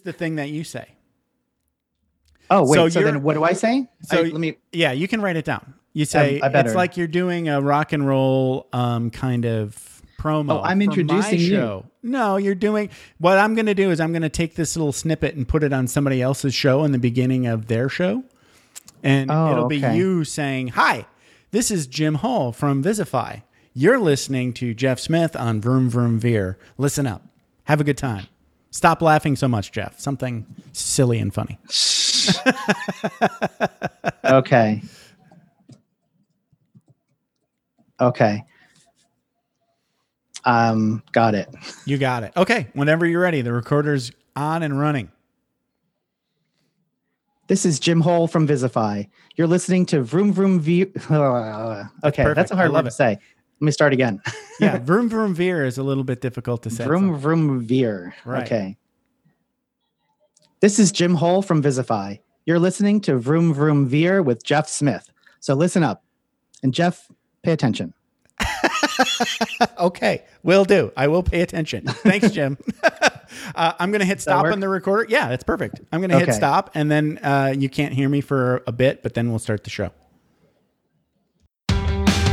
the thing that you say. Oh wait, So so, then what do I say? So I- let me. Yeah, you can write it down. You say better. it's like you're doing a rock and roll um, kind of promo. Oh, I'm introducing you. No, you're doing what I'm going to do is I'm going to take this little snippet and put it on somebody else's show in the beginning of their show, and Oh, it'll be you saying, "Hi, this is Jim Hall from Visify. You're listening to Jeff Smith on Vroom Vroom Veer. Listen up, have a good time. Stop laughing so much, Jeff. Something silly and funny." Okay. Okay. Um, got it. You got it. Okay, whenever you're ready, the recorder's on and running. This is Jim Hole from Visify. You're listening to Vroom Vroom View. okay, perfect. that's a hard one to say. Let me start again. Yeah, vroom vroom veer is a little bit difficult to say. Vroom Vroom Veer. Right. Okay. This is Jim Hole from Visify. You're listening to Vroom Vroom Veer with Jeff Smith. So listen up. And Jeff, pay attention. okay, will do. I will pay attention. Thanks, Jim. uh, I'm going to hit stop on the recorder. Yeah, that's perfect. I'm going to hit stop, and then uh, you can't hear me for a bit, but then we'll start the show.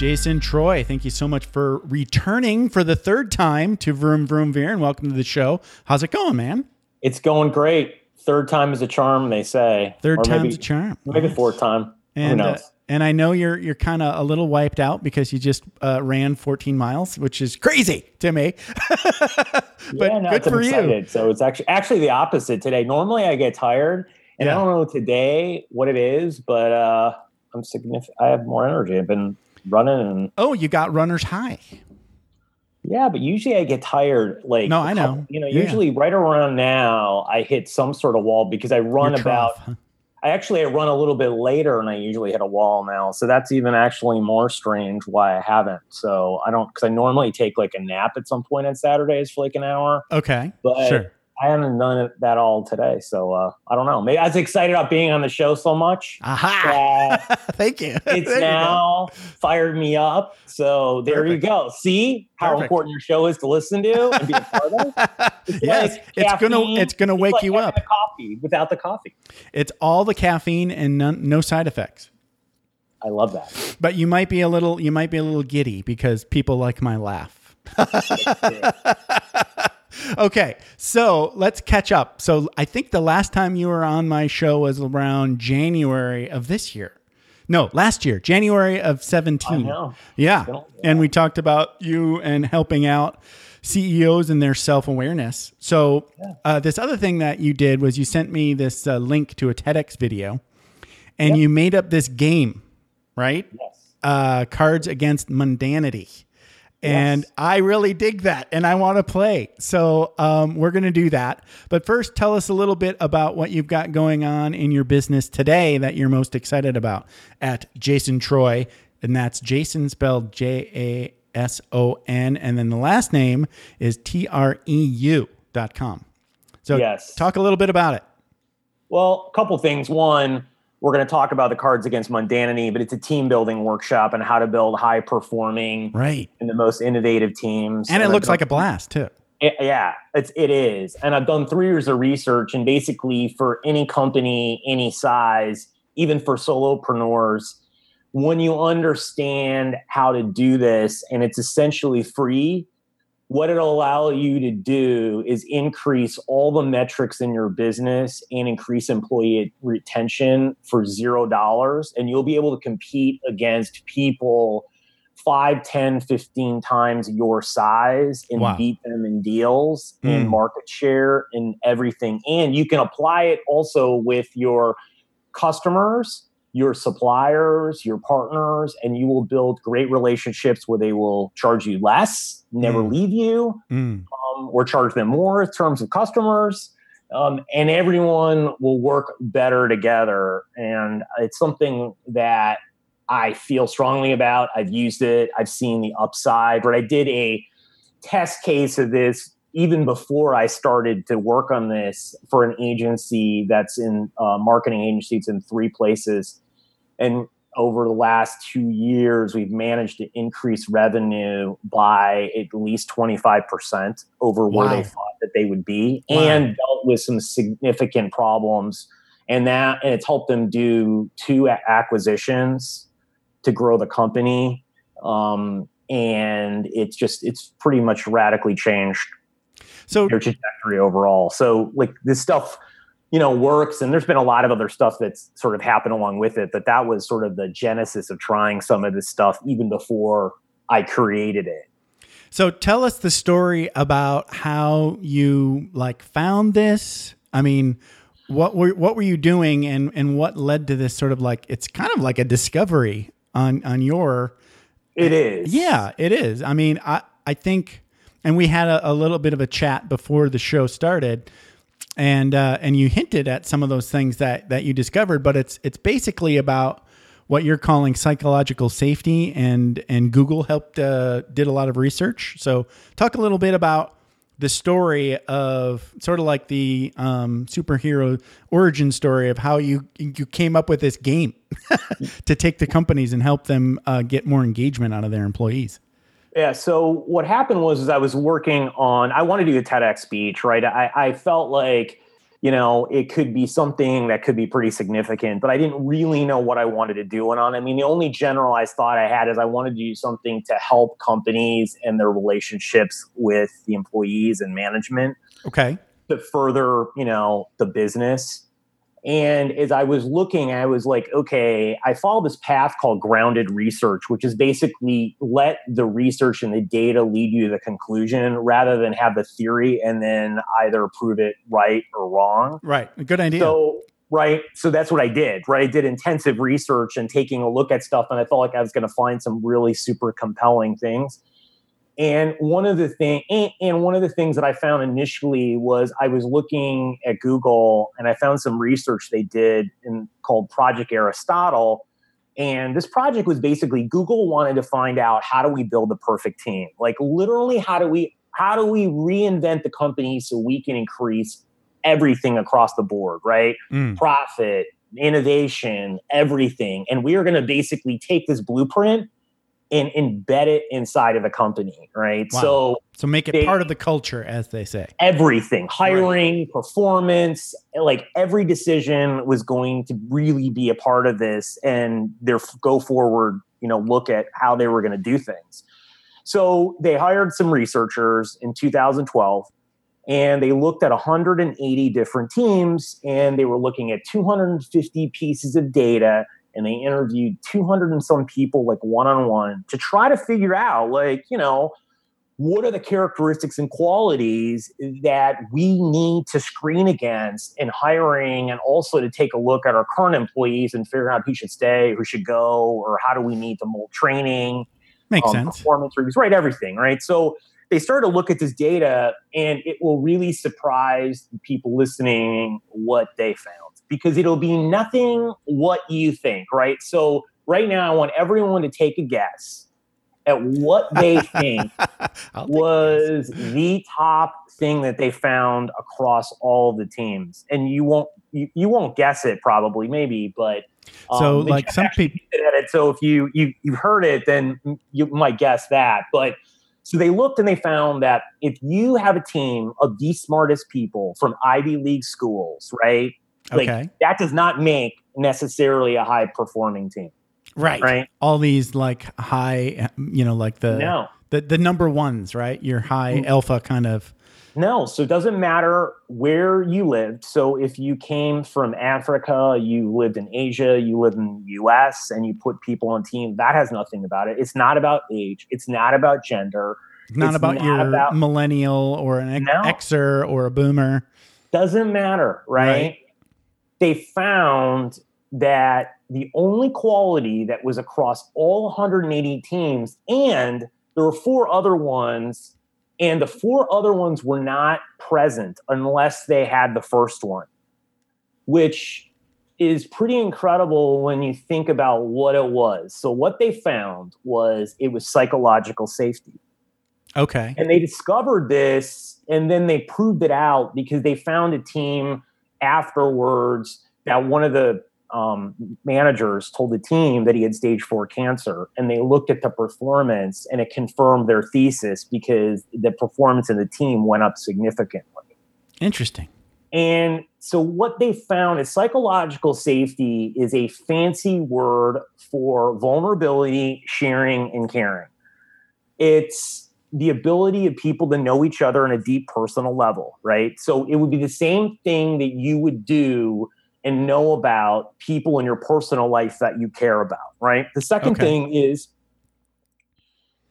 Jason Treu, thank you so much for returning for the third time to Vroom Vroom Veer, and welcome to the show. How's it going, man? It's going great. Third time is a charm, they say. Third Or time's maybe, a charm. Maybe fourth time. And Who uh, knows? and I know you're you're kind of a little wiped out because you just uh, ran 14 miles, which is crazy to me. but yeah, no, good for you. So it's actually actually the opposite today. Normally I get tired, and Yeah. I don't know today what it is, but uh, I'm significant. I have more energy. I've been running, and Oh, you got runner's high. yeah, but usually I get tired. Like No, I know. You know, Yeah. usually right around now I hit some sort of wall because I run Your about. trough, huh? I actually I run a little bit later, and I usually hit a wall now. So that's even actually more strange why I haven't. So I don't because I normally take like a nap at some point on Saturdays for like an hour, Okay, but sure. I haven't done it, that all today. So uh, I don't know. Maybe I was excited about being on the show so much. Aha! Thank you. it's There you now fired me up. So there Perfect. you go. See how Perfect. important your show is to listen to and be a part of. It's yes, like it's gonna it's gonna It's wake like you up. coffee without the coffee. It's all the caffeine and none, no side effects. I love that. But you might be a little you might be a little giddy because people like my laugh. okay, so let's catch up. So I think the last time you were on my show was around January of this year. No, last year, January of 17. I know. Yeah. A- And we talked about you and helping out CEOs and their self awareness. So, uh, this other thing that you did was you sent me this uh, link to a TEDx video and you made up this game, right? Yes. Uh, Cards Against Mundanity. And Yes. I really dig that and I want to play. So um, we're going to do that. But first, tell us a little bit about what you've got going on in your business today that you're most excited about at Jason Treu. And that's Jason spelled J A S O N. And then the last name is T R E U dot com. So Yes. talk a little bit about it. Well, a couple things. One, we're going to talk about the cards against mundanity, but it's a team building workshop and how to build high performing Right. and the most innovative teams. And it I've looks done- like a blast too. It- yeah, it's it is. And I've done three years of research, and basically for any company, any size, even for solopreneurs, when you understand how to do this, and it's essentially free. What it'll allow you to do is increase all the metrics in your business and increase employee retention for zero dollars. And you'll be able to compete against people 5 10 15 times your size and Wow. beat them in deals Mm. and market share and everything and you can apply it also with your customers your suppliers, your partners, and you will build great relationships where they will charge you less, never Mm. leave you, Mm. um, or charge them more in terms of customers. Um, and everyone will work better together. And it's something that I feel strongly about. I've used it, I've seen the upside. But I did a test case of this even before I started to work on this for an agency that's in uh, marketing agency. It's in three places. And over the last two years, we've managed to increase revenue by at least 25% over where they thought that they would be Wow. and dealt with some significant problems. And that, and it's helped them do two a- acquisitions to grow the company. Um, and it's just, it's pretty much radically changed So their trajectory overall. So like this stuff, you know, works and there's been a lot of other stuff that's sort of happened along with it, but that was sort of the genesis of trying some of this stuff even before I created it. So tell us the story about how you like found this. I mean, what were what were you doing and and what led to this sort of like it's kind of like a discovery on on your It is. Yeah, it is. I mean, I I think and we had a, a little bit of a chat before the show started and uh, and you hinted at some of those things that that you discovered, but it's it's basically about what you're calling psychological safety, and and Google helped uh, did a lot of research. So talk a little bit about the story of sort of like the um, superhero origin story of how you you came up with this game to take the companies and help them uh, get more engagement out of their employees. Yeah. So what happened was, is I was working on. I wanted to do a TEDx speech, right? I, I felt like, you know, it could be something that could be pretty significant, but I didn't really know what I wanted to do And on. I mean, the only generalized thought I had is I wanted to do something to help companies and their relationships with the employees and management Okay. to further, you know, the business. And as I was looking, I was like, okay, I follow this path called grounded research, which is basically let the research and the data lead you to the conclusion rather than have the theory and then either prove it right or wrong. Right. A good idea. So, right. So that's what I did, right? I did intensive research and taking a look at stuff, and I felt like I was going to find some really super compelling things. And one of the thing, and, and one of the things that I found initially was I was looking at Google, and I found some research they did in called Project Aristotle. And this project was basically Google wanted to find out how do we build the perfect team, like literally how do we how do we reinvent the company so we can increase everything across the board, right? Mm. Profit, innovation, everything. And we are going to basically take this blueprint and embed it inside of the company, right? Wow. So So make it they- part of the culture, as they say. everything, hiring, performance, like every decision was going to really be a part of this and their go forward, you know, look at how they were going to do things. So they hired some researchers in 2012 and they looked at 180 different teams and they were looking at 250 pieces of data and they interviewed 200 and some people like one on one to try to figure out like, you know, what are the characteristics and qualities that we need to screen against in hiring and also to take a look at our current employees and figure out who should stay, who should go, or how do we need to mold training, Makes um, sense. performance reviews, right? Everything, right? So they started to look at this data and it will really surprise people listening what they found because it'll be nothing what you think, right? So right now, I want everyone to take a guess at what they think was the top thing that they found across all the teams and you won't you, you won't guess it probably maybe but So, um, like, some people it so if you you you've heard it then you might guess that but so they looked and they found that if you have a team of the smartest people from Ivy League schools right like Okay. that does not make necessarily a high performing team Right. right All these like high, you know, like the no the, the number ones, right? Your high Mm. alpha kind of. No, so it doesn't matter where you lived. So if you came from Africa, you lived in Asia, you live in the US, and you put people on team, that has nothing about it. It's not about age, it's not about gender. It's not It's about not your about- millennial or an No. Xer or a boomer. Doesn't matter, right? Right. They found that the only quality that was across all 180 teams, and there were four other ones, and the four other ones were not present unless they had the first one, which is pretty incredible when you think about what it was. So, what they found was it was psychological safety. Okay. And they discovered this and then they proved it out because they found a team afterwards that one of the um, managers told the team that he had stage four cancer and they looked at the performance and it confirmed their thesis because the performance of the team went up significantly. Interesting. And so, what they found is psychological safety is a fancy word for vulnerability, sharing, and caring. It's the ability of people to know each other on a deep personal level, right? So, it would be the same thing that you would do and know about people in your personal life that you care about, right? The second Okay. thing is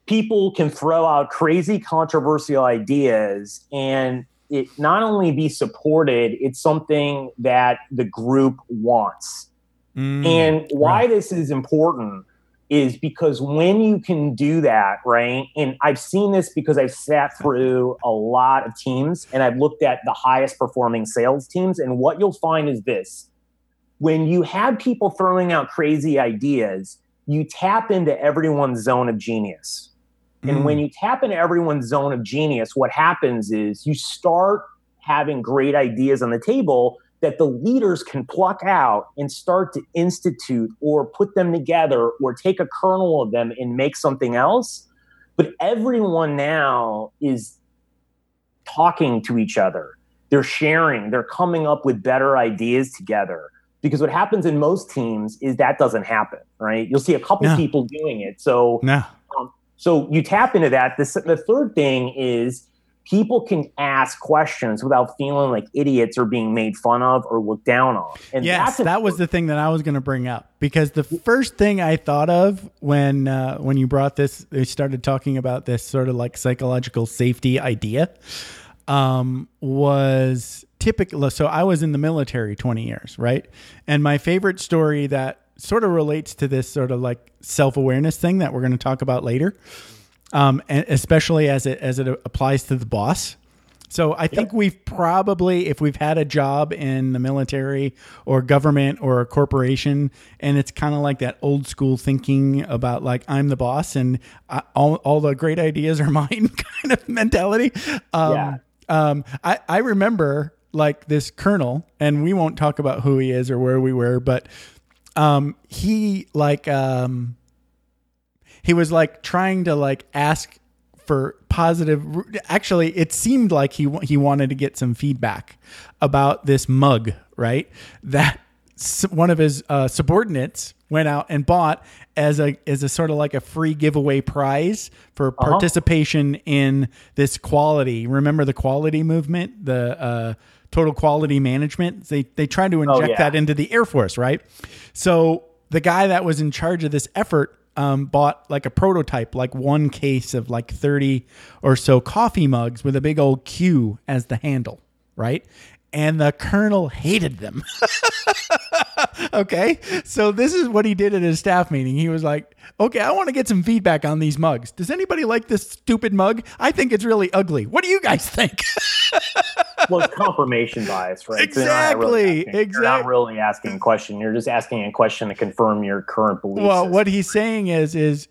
people can throw out crazy controversial ideas and it not only be supported, it's something that the group wants. Mm, And why right. this is important is because when you can do that, right? And I've seen this because I've sat through a lot of teams and I've looked at the highest performing sales teams. And what you'll find is this when you have people throwing out crazy ideas, you tap into everyone's zone of genius. And Mm. when you tap into everyone's zone of genius, what happens is you start having great ideas on the table that the leaders can pluck out and start to institute or put them together or take a kernel of them and make something else. But everyone now is talking to each other. They're sharing, they're coming up with better ideas together. Because what happens in most teams is that doesn't happen, right? You'll see a couple No. people doing it. So no. Um, so you tap into that. The, the third thing is people can ask questions without feeling like idiots or being made fun of or looked down on. And Yes, that's that was the thing that I was going to bring up because the first thing I thought of when uh, when you brought this, they started talking about this sort of like psychological safety idea, um, was typical. So I was in the military twenty years, right? And my favorite story that sort of relates to this sort of like self awareness thing that we're going to talk about later, um, and especially as it as it applies to the boss. So I think we've probably, if we've had a job in the military or government or a corporation, and it's kind of like that old school thinking about like I'm the boss and I, all all the great ideas are mine kind of mentality. Um, Yeah. um, I I remember like this colonel, and we won't talk about who he is or where we were, but um, he like um, he was like trying to like ask for positive actually it seemed like he he wanted to get some feedback about this mug right? That one of his uh, subordinates went out and bought as a as a sort of like a free giveaway prize for participation in this quality. Remember the quality movement? The uh, total quality management? They they tried to inject yeah. that into the air force right? So the guy that was in charge of this effort um, bought like a prototype, like one case of like 30 or so coffee mugs with a big old Q as the handle, right? And the colonel hated them. okay. So this is what he did at his staff meeting. He was like, okay, I want to get some feedback on these mugs. Does anybody like this stupid mug? I think it's really ugly. What do you guys think? well, it's confirmation bias, right? So you're not really Exactly, You're not really asking a question. You're just asking a question to confirm your current beliefs. well, what he's saying is, is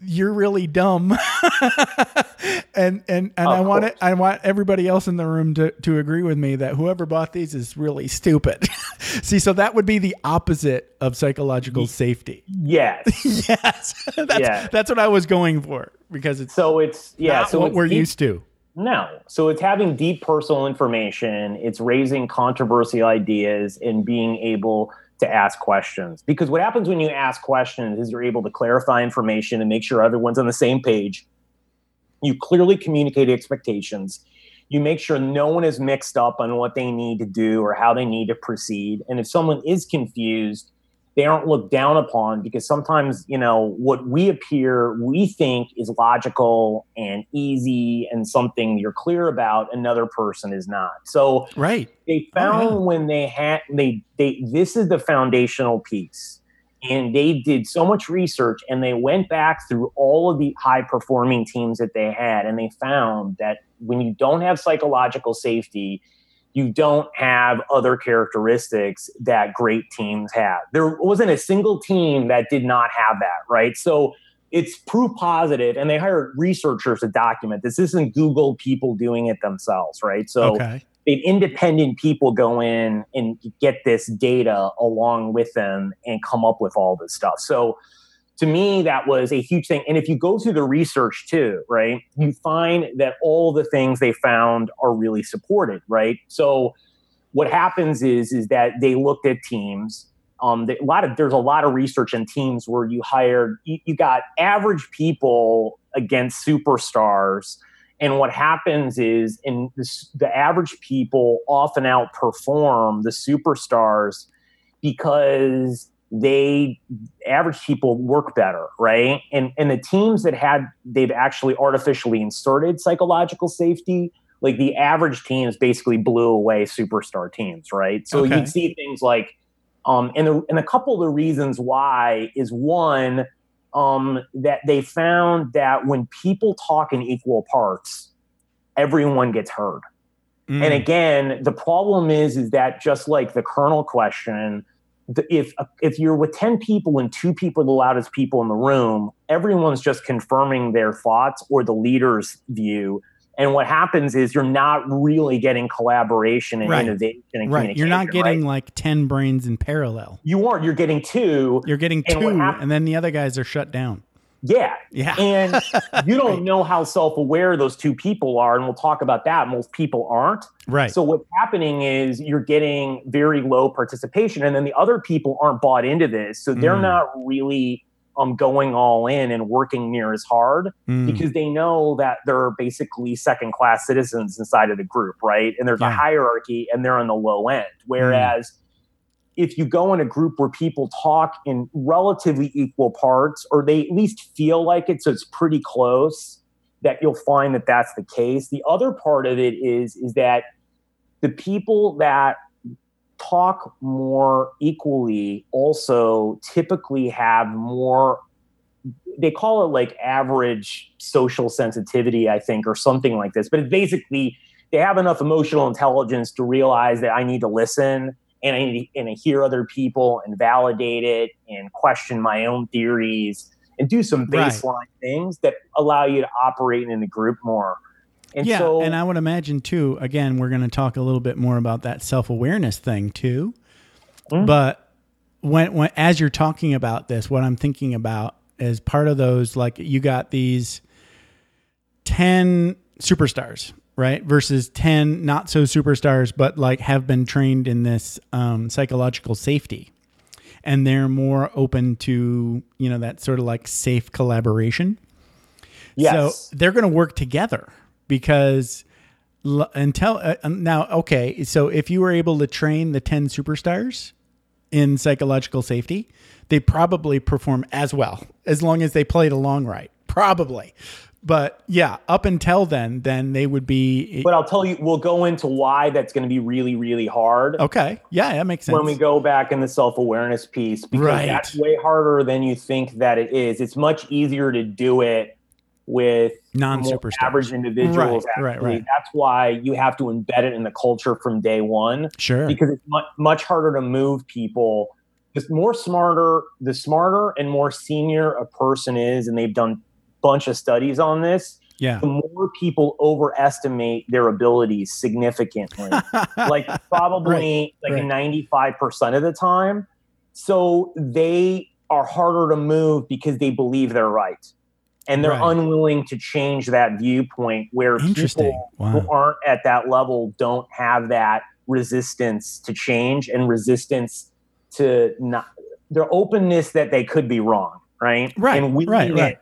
you're really dumb, and and and I Of want it. I want everybody else in the room to to agree with me that whoever bought these is really stupid. See, so that would be the opposite of psychological safety. Yes. yes, that's Yeah. that's what I was going for because it's So it's yeah. so what we're deep- used to. No. So it's having deep personal information, it's raising controversial ideas and being able to ask questions. Because what happens when you ask questions is you're able to clarify information and make sure everyone's on the same page. You clearly communicate expectations. You make sure no one is mixed up on what they need to do or how they need to proceed. And if someone is confused, they aren't looked down upon because sometimes you know what we appear we think is logical and easy and something you're clear about another person is not. So right. they oh, found oh, yeah. when they had they they this is the foundational piece. And they did so much research and they went back through all of the high performing teams that they had and they found that when you don't have psychological safety you don't have other characteristics that great teams have. There wasn't a single team that did not have that, right? So it's proof positive, and they hired researchers to document this. This isn't Google people doing it themselves, right? So okay. they independent people go in and get this data along with them and come up with all this stuff. So to me, that was a huge thing. And if you go through the research too, right, you find that all the things they found are really supported, right? So what happens is is that they looked at teams. Um, a lot of there's a lot of research in teams where you hired you, you got average people against superstars. And what happens is, in this, the average people often outperform the superstars because they average people work better, right? And and the teams that had they've actually artificially inserted psychological safety, like the average teams basically blew away superstar teams, right? So okay. you'd see things like um and the and a couple of the reasons why is one um that they found that when people talk in equal parts, everyone gets heard. Mm. And again, the problem is is that just like the colonel question, if if you're with 10 people and two people are the loudest people in the room everyone's just confirming their thoughts or the leader's view and what happens is you're not really getting collaboration and right. innovation and right. You're not getting right? like 10 brains in parallel. You aren't. You're getting two. You're getting two, and, and then the other guys are shut down. Yeah. Yeah. And you don't know how self aware those two people are. And we'll talk about that. Most people aren't. Right. So what's happening is you're getting very low participation. And then the other people aren't bought into this. So they're mm. not really um, going all in and working near as hard mm. because they know that they're basically second class citizens inside of the group. Right. And there's yeah. a hierarchy and they're on the low end. Mm. Whereas, mm if you go in a group where people talk in relatively equal parts, or they at least feel like it, so it's pretty close, that you'll find that that's the case. The other part of it is is that the people that talk more equally also typically have more they call it like average social sensitivity i think or something like this but it's basically they have enough emotional intelligence to realize that i need to listen and I, and I hear other people and validate it and question my own theories and do some baseline right. things that allow you to operate in the group more. And yeah, so, and I would imagine too. Again, we're going to talk a little bit more about that self awareness thing too. Mm-hmm. But when, when as you're talking about this, what I'm thinking about is part of those like you got these ten superstars, right? Versus 10 not so superstars, but like have been trained in this um, psychological safety. And they're more open to, you know, that sort of like safe collaboration. Yes. So they're going to work together because l- until uh, now, okay. So if you were able to train the 10 superstars in psychological safety, they probably perform as well as long as they played along right. Probably. But yeah, up until then, then they would be. But I'll tell you, we'll go into why that's going to be really, really hard. Okay. Yeah, that makes sense. When we go back in the self awareness piece, because right. that's way harder than you think that it is. It's much easier to do it with non average individuals. Right, right, right. That's why you have to embed it in the culture from day one. Sure. Because it's much, much harder to move people. The more smarter, the smarter and more senior a person is, and they've done bunch of studies on this. Yeah. The more people overestimate their abilities significantly, like probably right, like ninety five percent of the time. So they are harder to move because they believe they're right. And they're right. unwilling to change that viewpoint where people wow. who aren't at that level don't have that resistance to change and resistance to not their openness that they could be wrong. Right. Right. And we right, right.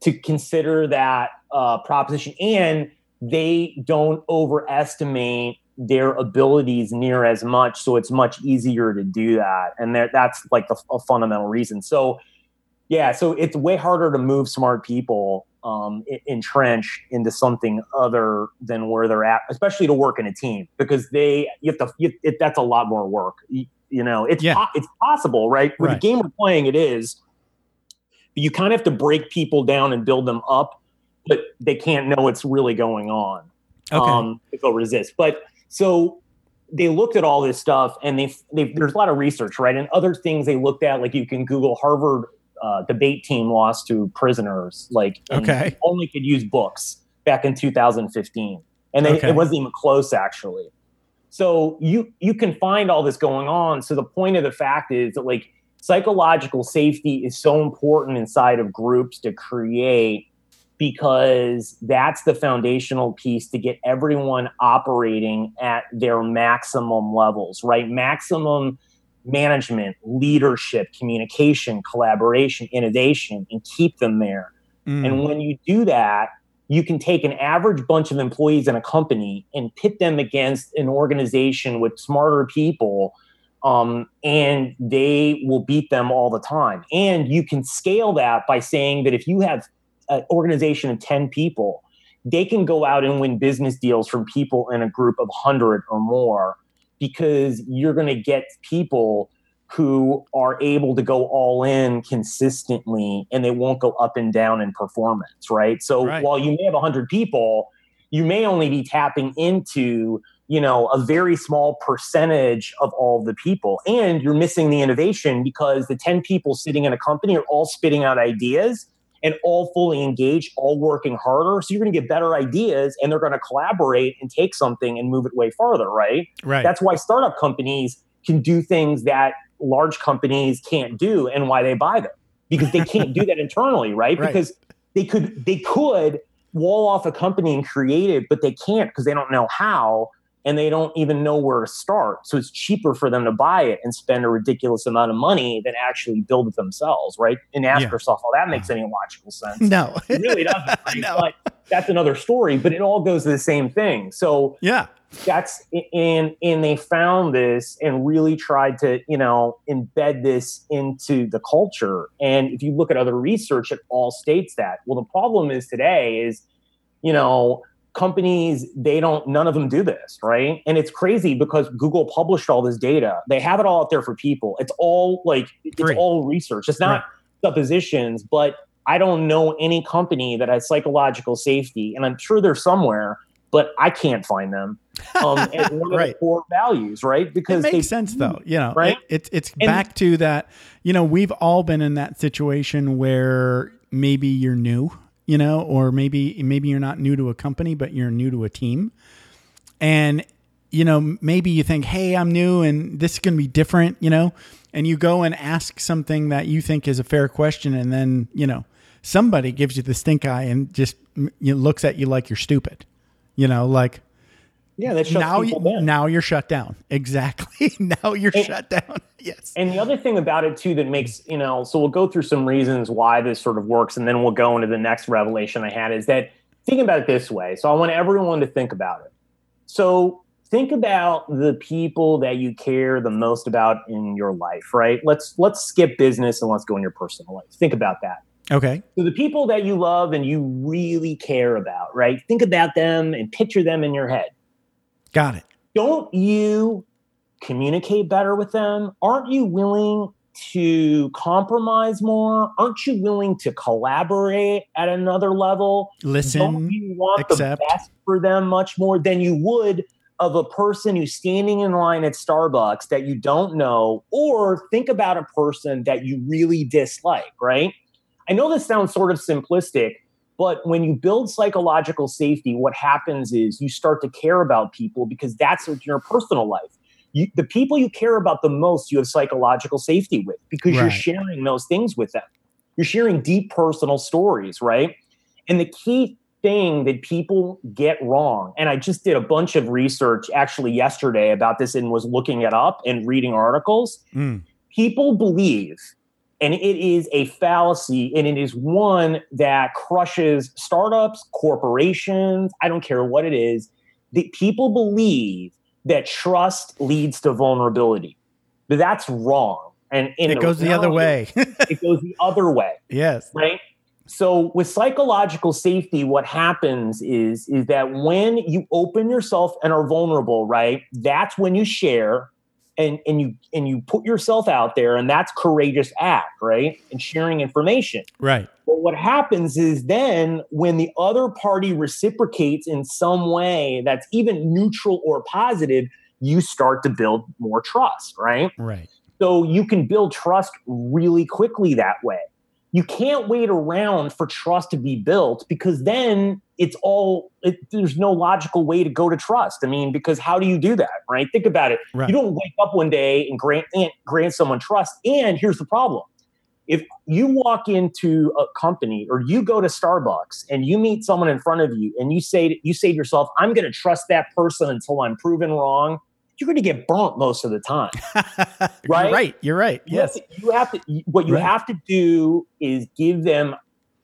To consider that uh, proposition and they don't overestimate their abilities near as much. So it's much easier to do that. And that's like the, a fundamental reason. So, yeah, so it's way harder to move smart people um, entrenched into something other than where they're at, especially to work in a team because they you have to. You, it, that's a lot more work. You, you know, it's yeah. po- it's possible, right? With right. the game we're playing, it is. You kind of have to break people down and build them up, but they can't know what's really going on. Okay. Um, if they'll resist, but so they looked at all this stuff and they they there's a lot of research, right? And other things they looked at, like you can Google Harvard uh, debate team lost to prisoners, like okay, only could use books back in 2015, and they, okay. it wasn't even close actually. So you you can find all this going on. So the point of the fact is that like psychological safety is so important inside of groups to create because that's the foundational piece to get everyone operating at their maximum levels, right? Maximum management, leadership, communication, collaboration, innovation, and keep them there. Mm. And when you do that, you can take an average bunch of employees in a company and pit them against an organization with smarter people um, and they will beat them all the time and you can scale that by saying that if you have an organization of 10 people they can go out and win business deals from people in a group of 100 or more because you're going to get people who are able to go all in consistently and they won't go up and down in performance, right? So right. while you may have 100 people, you may only be tapping into you know a very small percentage of all the people and you're missing the innovation because the 10 people sitting in a company are all spitting out ideas and all fully engaged, all working harder. So you're going to get better ideas and they're going to collaborate and take something and move it way farther, right? Right. That's why startup companies can do things that large companies can't do and why they buy them because they can't do that internally, right? right? Because they could they could wall off a company and create it, but they can't because they don't know how and they don't even know where to start. So it's cheaper for them to buy it and spend a ridiculous amount of money than actually build it themselves, right? And ask yeah. yourself, well, that makes any logical sense. No, it really doesn't. Right? no. But that's another story, but it all goes to the same thing. So yeah, that's and and they found this and really tried to you know embed this into the culture. And if you look at other research, it all states that. Well, the problem is today is you know companies they don't none of them do this right and it's crazy because google published all this data they have it all out there for people it's all like it's Free. all research it's not right. suppositions but i don't know any company that has psychological safety and i'm sure they're somewhere but i can't find them um, as one right. of the core values right because it makes they, sense though you know right it, it's it's and, back to that you know we've all been in that situation where maybe you're new you know, or maybe maybe you're not new to a company, but you're new to a team. And you know, maybe you think, "Hey, I'm new and this is going to be different," you know, and you go and ask something that you think is a fair question and then, you know, somebody gives you the stink eye and just you know, looks at you like you're stupid. You know, like yeah, that shuts now, people down. Now you're shut down. Exactly. now you're and, shut down. Yes. And the other thing about it too that makes, you know, so we'll go through some reasons why this sort of works and then we'll go into the next revelation I had is that think about it this way. So I want everyone to think about it. So think about the people that you care the most about in your life, right? Let's let's skip business and let's go in your personal life. Think about that. Okay. So the people that you love and you really care about, right? Think about them and picture them in your head. Got it. Don't you communicate better with them? Aren't you willing to compromise more? Aren't you willing to collaborate at another level? Listen, Don't you want accept. the best for them much more than you would of a person who's standing in line at Starbucks that you don't know, or think about a person that you really dislike, right? I know this sounds sort of simplistic, but when you build psychological safety, what happens is you start to care about people because that's what your personal life. You, the people you care about the most, you have psychological safety with because right. you're sharing those things with them. You're sharing deep personal stories, right? And the key thing that people get wrong, and I just did a bunch of research actually yesterday about this and was looking it up and reading articles. Mm. People believe and it is a fallacy, and it is one that crushes startups, corporations. I don't care what it is. The people believe that trust leads to vulnerability. But that's wrong. And it goes the other way. it goes the other way. Yes. Right. So with psychological safety, what happens is is that when you open yourself and are vulnerable, right? That's when you share and and you and you put yourself out there, and that's courageous act, right? And sharing information. Right. But what happens is then when the other party reciprocates in some way that's even neutral or positive, you start to build more trust, right? Right. So you can build trust really quickly that way you can't wait around for trust to be built because then it's all it, there's no logical way to go to trust. I mean because how do you do that right? Think about it. Right. you don't wake up one day and grant and grant someone trust. And here's the problem. If you walk into a company or you go to starbucks and you meet someone in front of you and you say you say to yourself i'm going to trust that person until i'm proven wrong you're going to get burnt most of the time. right? You're right. You're right. Yes. You have to, what you right. have to do is give them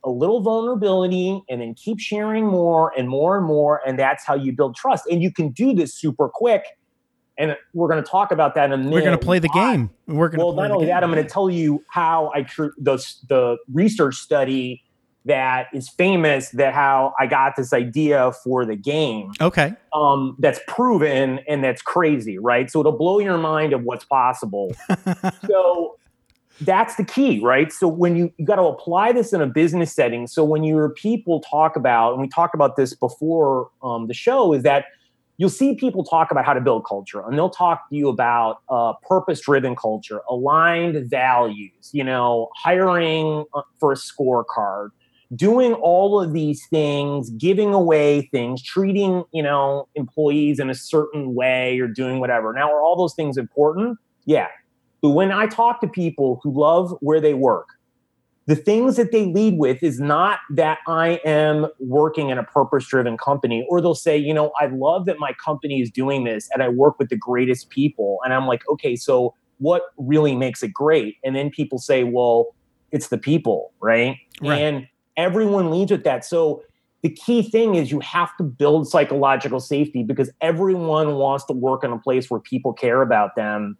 a little vulnerability and then keep sharing more and more and more. And that's how you build trust. And you can do this super quick. And we're going to talk about that in a minute. We're going to play the game. We're going well, not only that, I'm going to tell you how I tr- the the research study that is famous that how I got this idea for the game. Okay. Um, that's proven and that's crazy, right? So it'll blow your mind of what's possible. so that's the key, right? So when you, you got to apply this in a business setting. So when your people talk about, and we talked about this before um, the show, is that you'll see people talk about how to build culture and they'll talk to you about uh, purpose driven culture aligned values you know hiring uh, for a scorecard doing all of these things, giving away things, treating, you know, employees in a certain way or doing whatever. Now, are all those things important? Yeah. But when I talk to people who love where they work, the things that they lead with is not that I am working in a purpose driven company, or they'll say, you know, I love that my company is doing this and I work with the greatest people. And I'm like, okay, so what really makes it great? And then people say, well, it's the people, right? right. And everyone leads with that. So the key thing is you have to build psychological safety because everyone wants to work in a place where people care about them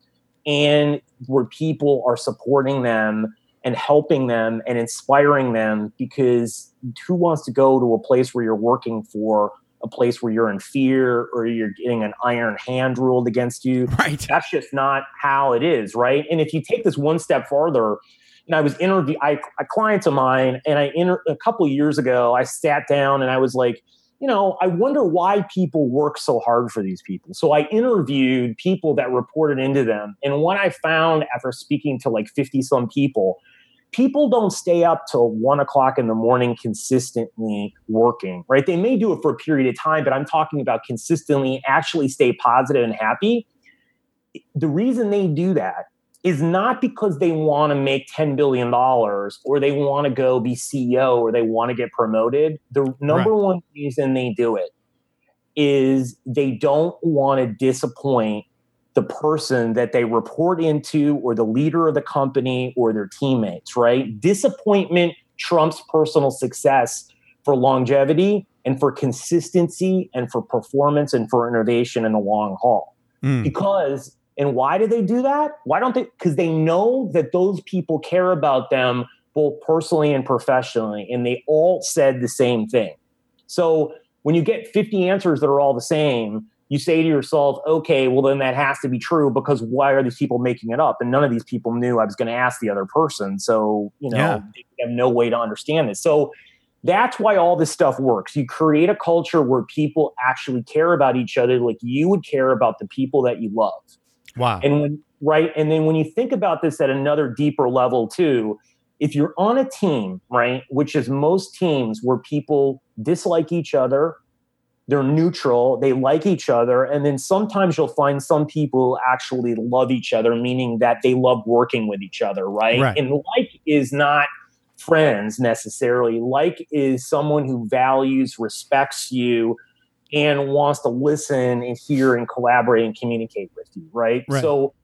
and where people are supporting them and helping them and inspiring them because who wants to go to a place where you're working for a place where you're in fear or you're getting an iron hand ruled against you? Right. That's just not how it is right? And if you take this one step farther and I was interview I, a client of mine, and I inter- a couple years ago, I sat down and I was like, you know, I wonder why people work so hard for these people. So I interviewed people that reported into them, and what I found after speaking to like fifty some people, people don't stay up till one o'clock in the morning consistently working. Right? They may do it for a period of time, but I'm talking about consistently actually stay positive and happy. The reason they do that is not because they want to make $10 billion or they want to go be CEO or they want to get promoted. The number right. one reason they do it is they don't want to disappoint the person that they report into or the leader of the company or their teammates, right? Disappointment trumps personal success for longevity and for consistency and for performance and for innovation in the long haul. Mm. Because and why do they do that? Why don't they? Because they know that those people care about them both personally and professionally. And they all said the same thing. So when you get 50 answers that are all the same, you say to yourself, okay, well, then that has to be true because why are these people making it up? And none of these people knew I was going to ask the other person. So, you know, yeah. they have no way to understand this. So that's why all this stuff works. You create a culture where people actually care about each other like you would care about the people that you love. Wow. And when right, and then when you think about this at another deeper level too, if you're on a team, right, which is most teams where people dislike each other, they're neutral, they like each other, and then sometimes you'll find some people actually love each other, meaning that they love working with each other, right? right. And like is not friends necessarily. Like is someone who values, respects you, and wants to listen and hear and collaborate and communicate with you, right? right. So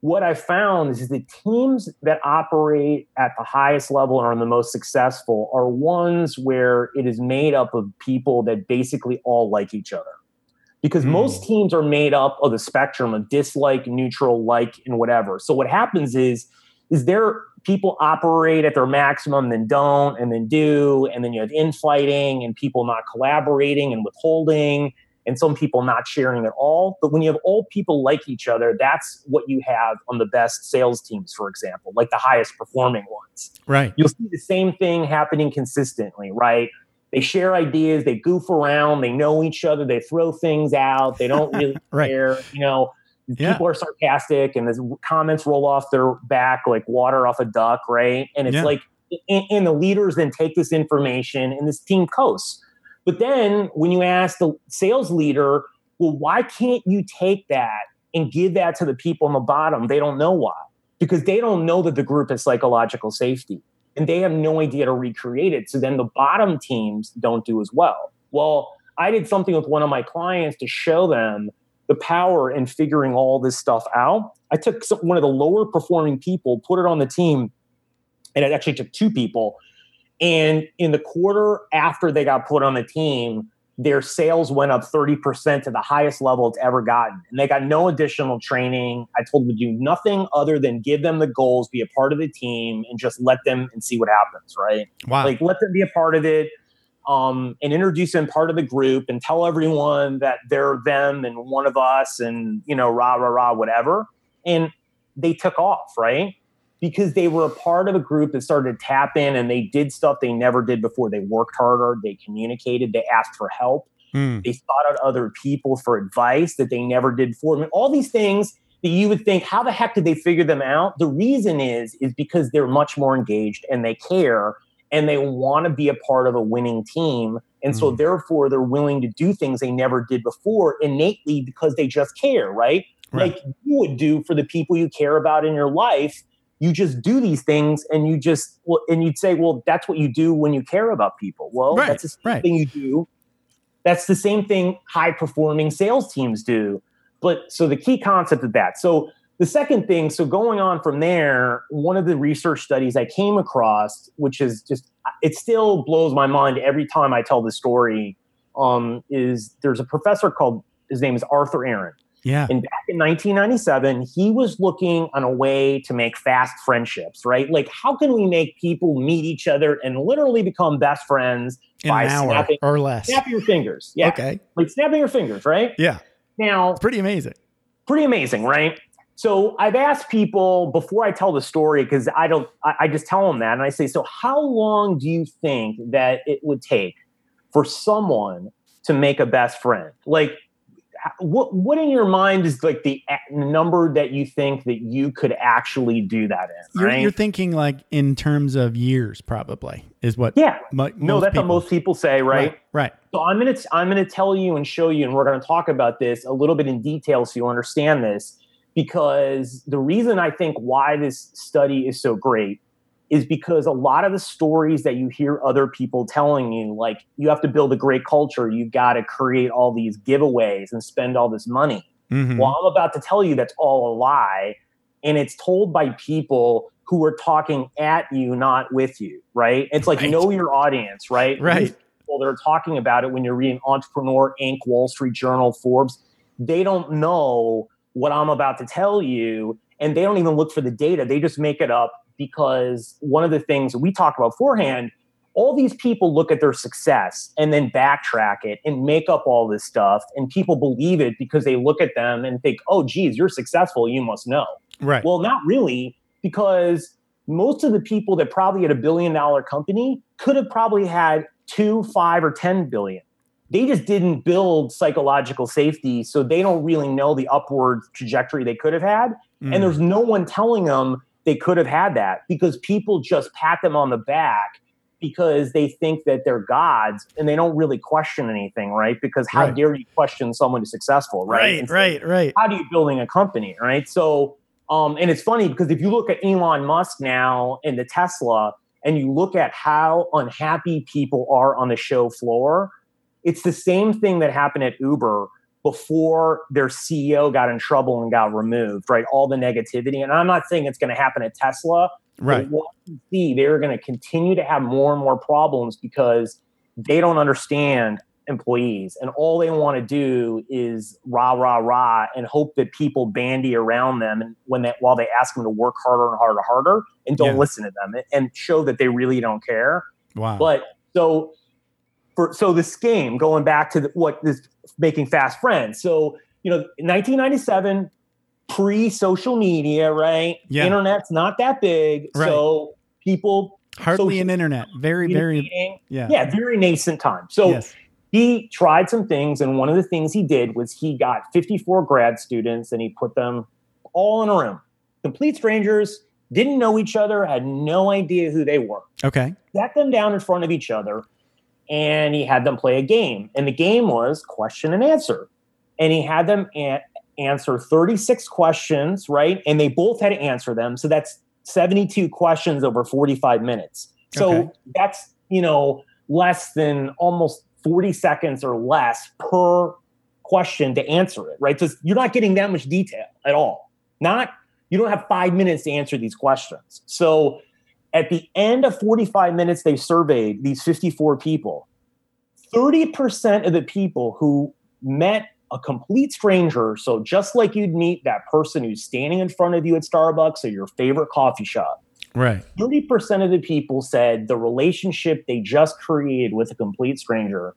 what I found is the teams that operate at the highest level and are the most successful are ones where it is made up of people that basically all like each other. because Hmm. most teams are made up of the spectrum of dislike, neutral, like, and whatever. So what happens is, is there people operate at their maximum, then don't, and then do, and then you have infighting and people not collaborating and withholding, and some people not sharing at all. But when you have all people like each other, that's what you have on the best sales teams, for example, like the highest performing ones Right. you'll see the same thing happening consistently, right? They share ideas, they goof around, they know each other, they throw things out, they don't really Right. care. You know, Yeah. people are sarcastic and the comments roll off their back like water off a duck, right? And it's Yeah. like, and, and the leaders then take this information and this team coasts. But then when you ask the sales leader, well, why can't you take that and give that to the people on the bottom? They don't know why because they don't know that the group has psychological safety and they have no idea to recreate it. So then the bottom teams don't do as well. Well, I did something with one of my clients to show them the power in figuring all this stuff out. I took some, one of the lower performing people, put it on the team, and it actually took two people. And in the quarter after they got put on the team, their sales went up 30% to the highest level it's ever gotten. And they got no additional training. I told them to do nothing other than give them the goals, be a part of the team, and just let them and see what happens, right? Wow. Like let them be a part of it. Um, and introduce them part of the group and tell everyone that they're them and one of us and you know rah rah rah whatever and they took off right because they were a part of a group that started to tap in and they did stuff they never did before they worked harder they communicated they asked for help Hmm. they sought out other people for advice that they never did before. I mean, all these things that you would think, how the heck did they figure them out? The reason is, is because they're much more engaged and they care and they want to be a part of a winning team. And so Mm. therefore they're willing to do things they never did before innately because they just care, right? Right. Like you would do for the people you care about in your life. You just do these things and you just, well, and you'd say, well, that's what you do when you care about people. Well, Right, that's the same right. thing you do that's the same thing high performing sales teams do. But so the key concept of that. So the second thing, so going on from there, one of the research studies I came across, which is just, it still blows my mind every time I tell the story, um, is there's a professor called, his name is Arthur Aron. yeah. And back in 1997, he was looking on a way to make fast friendships, right? Like, how can we make people meet each other and literally become best friends In by snapping, or less. snapping your fingers? Yeah. Okay. Like snapping your fingers, right? Yeah. Now, It's pretty amazing. pretty amazing, right? So I've asked people before I tell the story because I don't, I, I just tell them that, and I say, so how long do you think that it would take for someone to make a best friend? Like, what what in your mind is like the number that you think that you could actually do that in? You're, right? you're thinking like in terms of years, probably is what. yeah. mo- No, that's people- what most people say, right? Right. Right. So I'm gonna I'm gonna tell you and show you, and we're gonna talk about this a little bit in detail so you understand this. Because the reason I think why this study is so great is because a lot of the stories that you hear other people telling you, like you have to build a great culture, you've got to create all these giveaways and spend all this money. Mhm. Well, I'm about to tell you that's all a lie. And it's told by people who are talking at you, not with you, right? It's like Right. know your audience, right? Right. These people that are talking about it when you're reading Entrepreneur Inc., Wall Street Journal, Forbes, they don't know what I'm about to tell you. And they don't even look for the data. They just make it up because one of the things we talk about beforehand, all these people look at their success and then backtrack it and make up all this stuff. And people believe it because they look at them and think, oh, geez, you're successful. You must know. Right. Well, not really, because most of the people that probably had a billion dollar company could have probably had two, five, or 10 billion. They just didn't build psychological safety. So they don't really know the upward trajectory they could have had. Mm. And there's no one telling them they could have had that because people just pat them on the back because they think that they're gods and they don't really question anything, right? Because how Right. dare you question someone who's successful, right? right. So Right. Right. how do you building a company, right? So, um, and it's funny because if you look at Elon Musk now and the Tesla, and you look at how unhappy people are on the show floor, it's the same thing that happened at Uber before their CEO got in trouble and got removed, right? All the negativity. And I'm not saying it's going to happen at Tesla, Right. what you see, they're going to continue to have more and more problems because they don't understand employees and all they want to do is rah rah rah and hope that people bandy around them and when they while they ask them to work harder and harder and harder and don't Yeah. listen to them and show that they really don't care Wow. but so for so this game going back to the, what is making fast friends so you know 1997 pre social media right Yeah. internet's not that big Right. so people Hardly an internet. Very, very. communicating- Yeah. yeah very nascent time so yes. he tried some things and one of the things he did was he got 54 grad students and he put them all in a room complete strangers didn't know each other had no idea who they were Okay. sat them down in front of each other and he had them play a game and the game was question and answer. And he had them a- answer 36 questions right? And they both had to answer them. So that's 72 questions over 45 minutes. So Okay. that's you know less than almost 40 seconds or less per question to answer it right? So you're not getting that much detail at all. Not you don't have five minutes to answer these questions. So at the end of 45 minutes they surveyed these 54 people 30% of the people who met a complete stranger so just like you'd meet that person who's standing in front of you at starbucks or your favorite coffee shop Right. 30% of the people said the relationship they just created with a complete stranger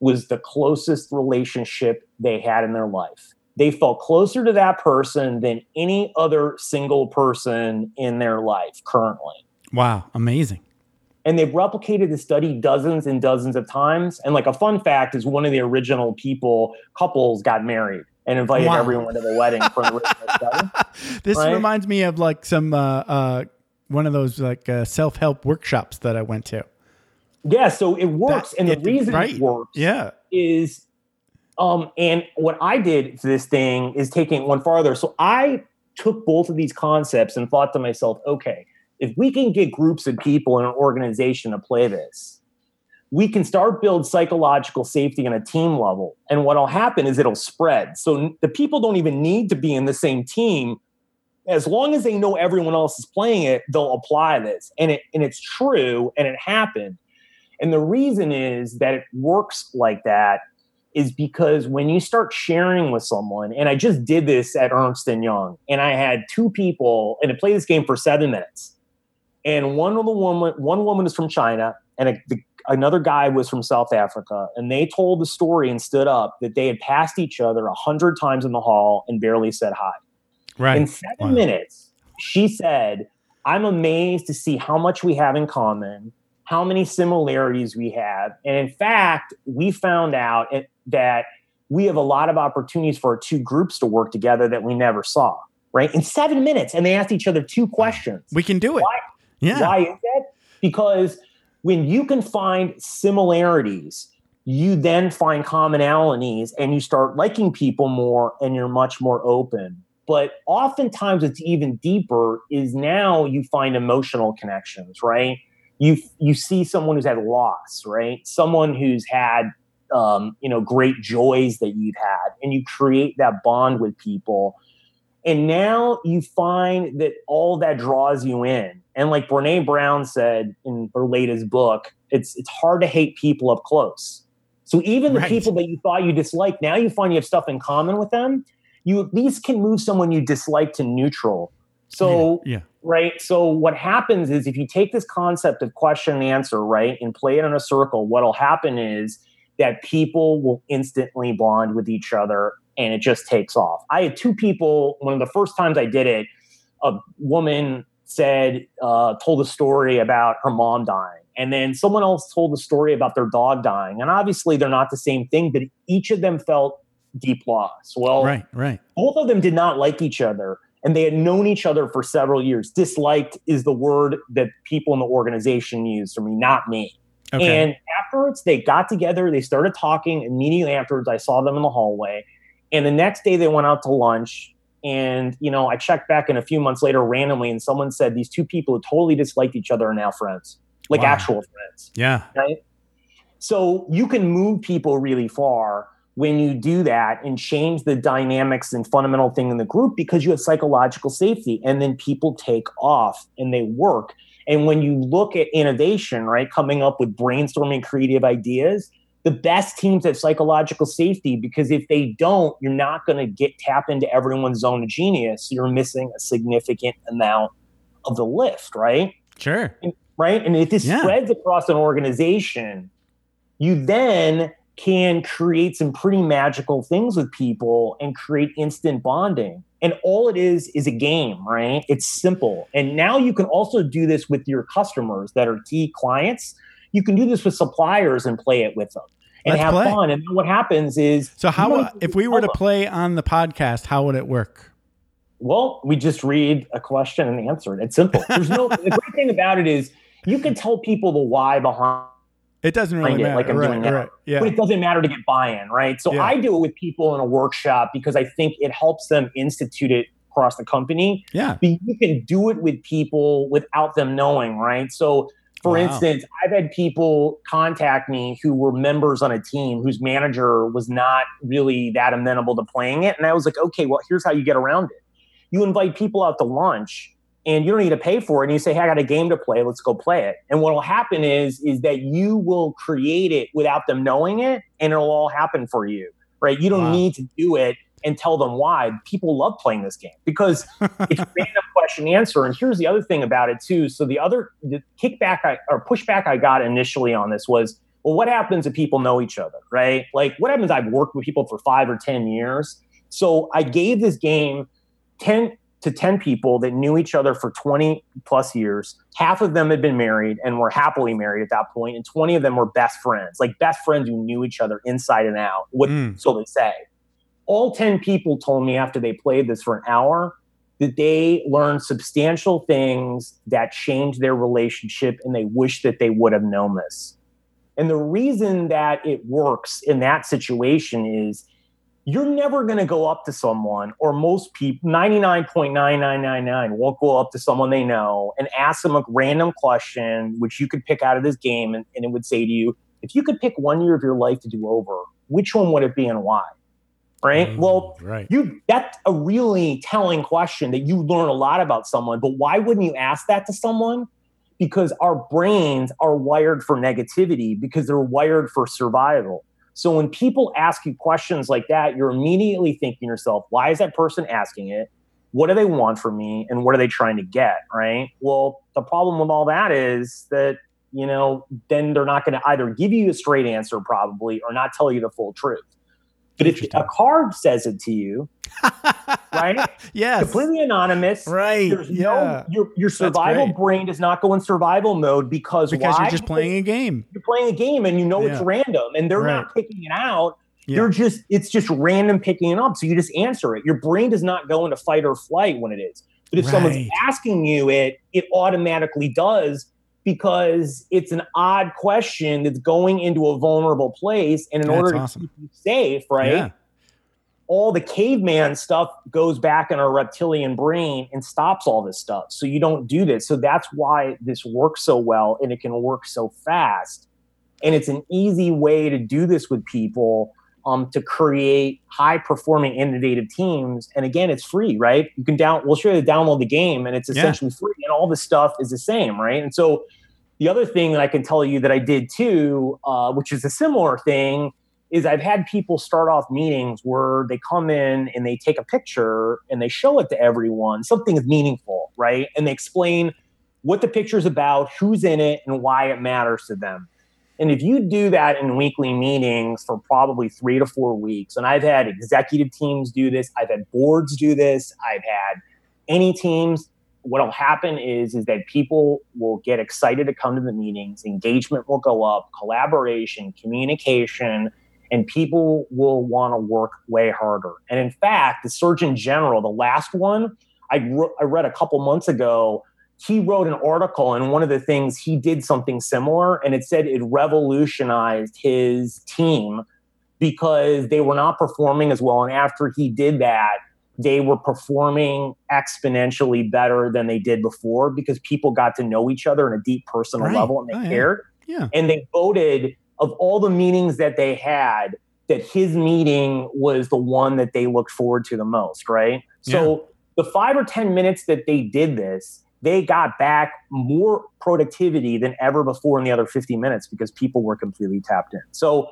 was the closest relationship they had in their life. They felt closer to that person than any other single person in their life currently. Wow. Amazing. And they've replicated the study dozens and dozens of times. And like a fun fact is one of the original people, couples got married and invited Wow. everyone to the wedding from the original study. This Right? reminds me of like some uh, uh, one of those like uh, self help workshops that I went to. Yeah, so it works. And the it- reason right. it works Yeah. is um and what i did for this thing is taking it one farther so i took both of these concepts and thought to myself okay if we can get groups of people in an organization to play this we can start build psychological safety on a team level. And what'll happen is it'll spread. So the people don't even need to be in the same team. As long as they know everyone else is playing it they'll apply this. And it and it's true and it happened. And the reason is that it works like that is because when you start sharing with someone, and I just did this at Ernst and Young, and I had two people, and I played this game for seven minutes, and one of the woman, one woman is from China, and a, the, another guy was from South Africa, and they told the story and stood up that they had passed each other a hundred times in the hall and barely said hi. Right. In seven Wow. minutes, she said, I'm amazed to see how much we have in common, how many similarities we have. And in fact, we found out that we have a lot of opportunities for our two groups to work together that we never saw, right? In seven minutes. And they asked each other two questions. we can do it. Why- Yeah. Why is that? Because when you can find similarities, you then find commonalities and you start liking people more and you're much more open. But oftentimes it's even deeper is now you find emotional connections, right? You you see someone who's had loss, right? Someone who's had um, you know great joys that you've had, and you create that bond with people. And now you find that all that draws you in. And like Brene Brown said in her latest book, it's it's hard to hate people up close. So even the Right. people that you thought you disliked, now you find you have stuff in common with them. You at least can move someone you dislike to neutral. So yeah. right? So what happens is if you take this concept of question and answer, right, and play it in a circle, what'll happen is that people will instantly bond with each other and it just takes off. I had two people, one of the first times I did it, a woman said, uh, told a story about her mom dying. And then someone else told a story about their dog dying. And obviously they're not the same thing, but each of them felt deep loss. Well, Right. Right. both of them did not like each other and they had known each other for several years. Disliked is the word that people in the organization use for me, not me. Okay. And afterwards, they got together, they started talking. Immediately afterwards, I saw them in the hallway. And the next day, they went out to lunch. And, you know, I checked back in a few months later randomly, and someone said these two people who totally disliked each other are now friends, like Wow. actual friends yeah. right? So you can move people really far when you do that and change the dynamics and fundamental thing in the group because you have psychological safety and then people take off and they work. And when you look at innovation, right, coming up with brainstorming creative ideas, the best teams have psychological safety because if they don't, you're not going to get tap into everyone's zone of genius. You're missing a significant amount of the lift, right? Sure. And, right. And if this Yeah. spreads across an organization, you then can create some pretty magical things with people and create instant bonding. And all it is is a game, right? It's simple. And now you can also do this with your customers that are key clients. You can do this with suppliers and play it with them and Let's have play. fun. And then what happens is So how uh, don't if we were to play on the podcast, how would it work? Well, we just read a question and answer it. It's simple. There's no the great thing about it is you can tell people the why behind It doesn't really Find it matter. like I'm right, doing now. right. Yeah. but it doesn't matter to get buy-in, right? So Yeah. I do it with people in a workshop because I think it helps them institute it across the company. yeah. But you can do it with people without them knowing, right? So for Wow. instance, I've had people contact me who were members on a team whose manager was not really that amenable to playing it. And I was like, okay, well, here's how you get around it. You invite people out to lunch and you don't need to pay for it. And you say, hey, I got a game to play. Let's go play it. And what will happen is, is that you will create it without them knowing it and it'll all happen for you, right? You don't Wow. need to do it and tell them why. People love playing this game because it's a random question answer. And here's the other thing about it too. So the other the kickback I, or pushback I got initially on this was, well, what happens if people know each other, right? Like what happens? I've worked with people for five or ten years. So I gave this game ten to ten people that knew each other for twenty plus years. Half of them had been married and were happily married at that point, and twenty of them were best friends, like best friends who knew each other inside and out. What Mm. so they say. All 10 people told me after they played this for an hour that they learned substantial things that changed their relationship and they wish that they would have known this. And the reason that it works in that situation is you're never going to go up to someone, or most people, 99.9999 won't go up to someone they know and ask them a random question, which you could pick out of this game. And, and it would say to you, if you could pick one year of your life to do over, which one would it be and why? Right? Mm, Well, right. you that's a really telling question that you learn a lot about someone but why wouldn't you ask that to someone? Because our brains are wired for negativity because they're wired for survival. So when people ask you questions like that you're immediately thinking to yourself why is that person asking it? What do they want from me? And what are they trying to get right? Well the problem with all that is that you know then they're not going to either give you a straight answer probably or not tell you the full truth but if a card says it to you right? yes. Completely anonymous. Right. There's yeah. no your your survival brain does not go in survival mode because because why? you're just playing a game. You're playing a game and you know it's random and they're Right. not picking it out. Yeah. You're just it's just random picking it up. So you just answer it. Your brain does not go into fight or flight when it is. But if someone's asking you it, it automatically does because it's an odd question that's going into a vulnerable place. And in That's order to awesome. keep you safe, right? Yeah. all the caveman stuff goes back in our reptilian brain and stops all this stuff. So you don't do this. So that's why this works so well and it can work so fast. And it's an easy way to do this with people um, to create high performing innovative teams. And again, it's free, right? You can down, we'll show you to download the game and it's Yeah. essentially free and all the stuff is the same, right? And so the other thing that I can tell you that I did too, uh, which is a similar thing, is I've had people start off meetings where they come in and they take a picture and they show it to everyone. Something is meaningful, right? And they explain what the picture is about, who's in it, and why it matters to them. And if you do that in weekly meetings for probably three to four weeks, and I've had executive teams do this, I've had boards do this, I've had any teams, what'll happen is is that people will get excited to come to the meetings, engagement will go up, collaboration, communication, and people will want to work way harder. And in fact, the Surgeon General, the last one, I, wrote, I read a couple months ago, he wrote an article, and one of the things he did something similar, and it said it revolutionized his team because they were not performing as well. And after he did that, they were performing exponentially better than they did before because people got to know each other on a deep personal Right. level and they Oh, cared Yeah. and they voted of all the meetings that they had that his meeting was the one that they looked forward to the most right so the five or ten minutes that they did this they got back more productivity than ever before in the other 50 minutes because people were completely tapped in so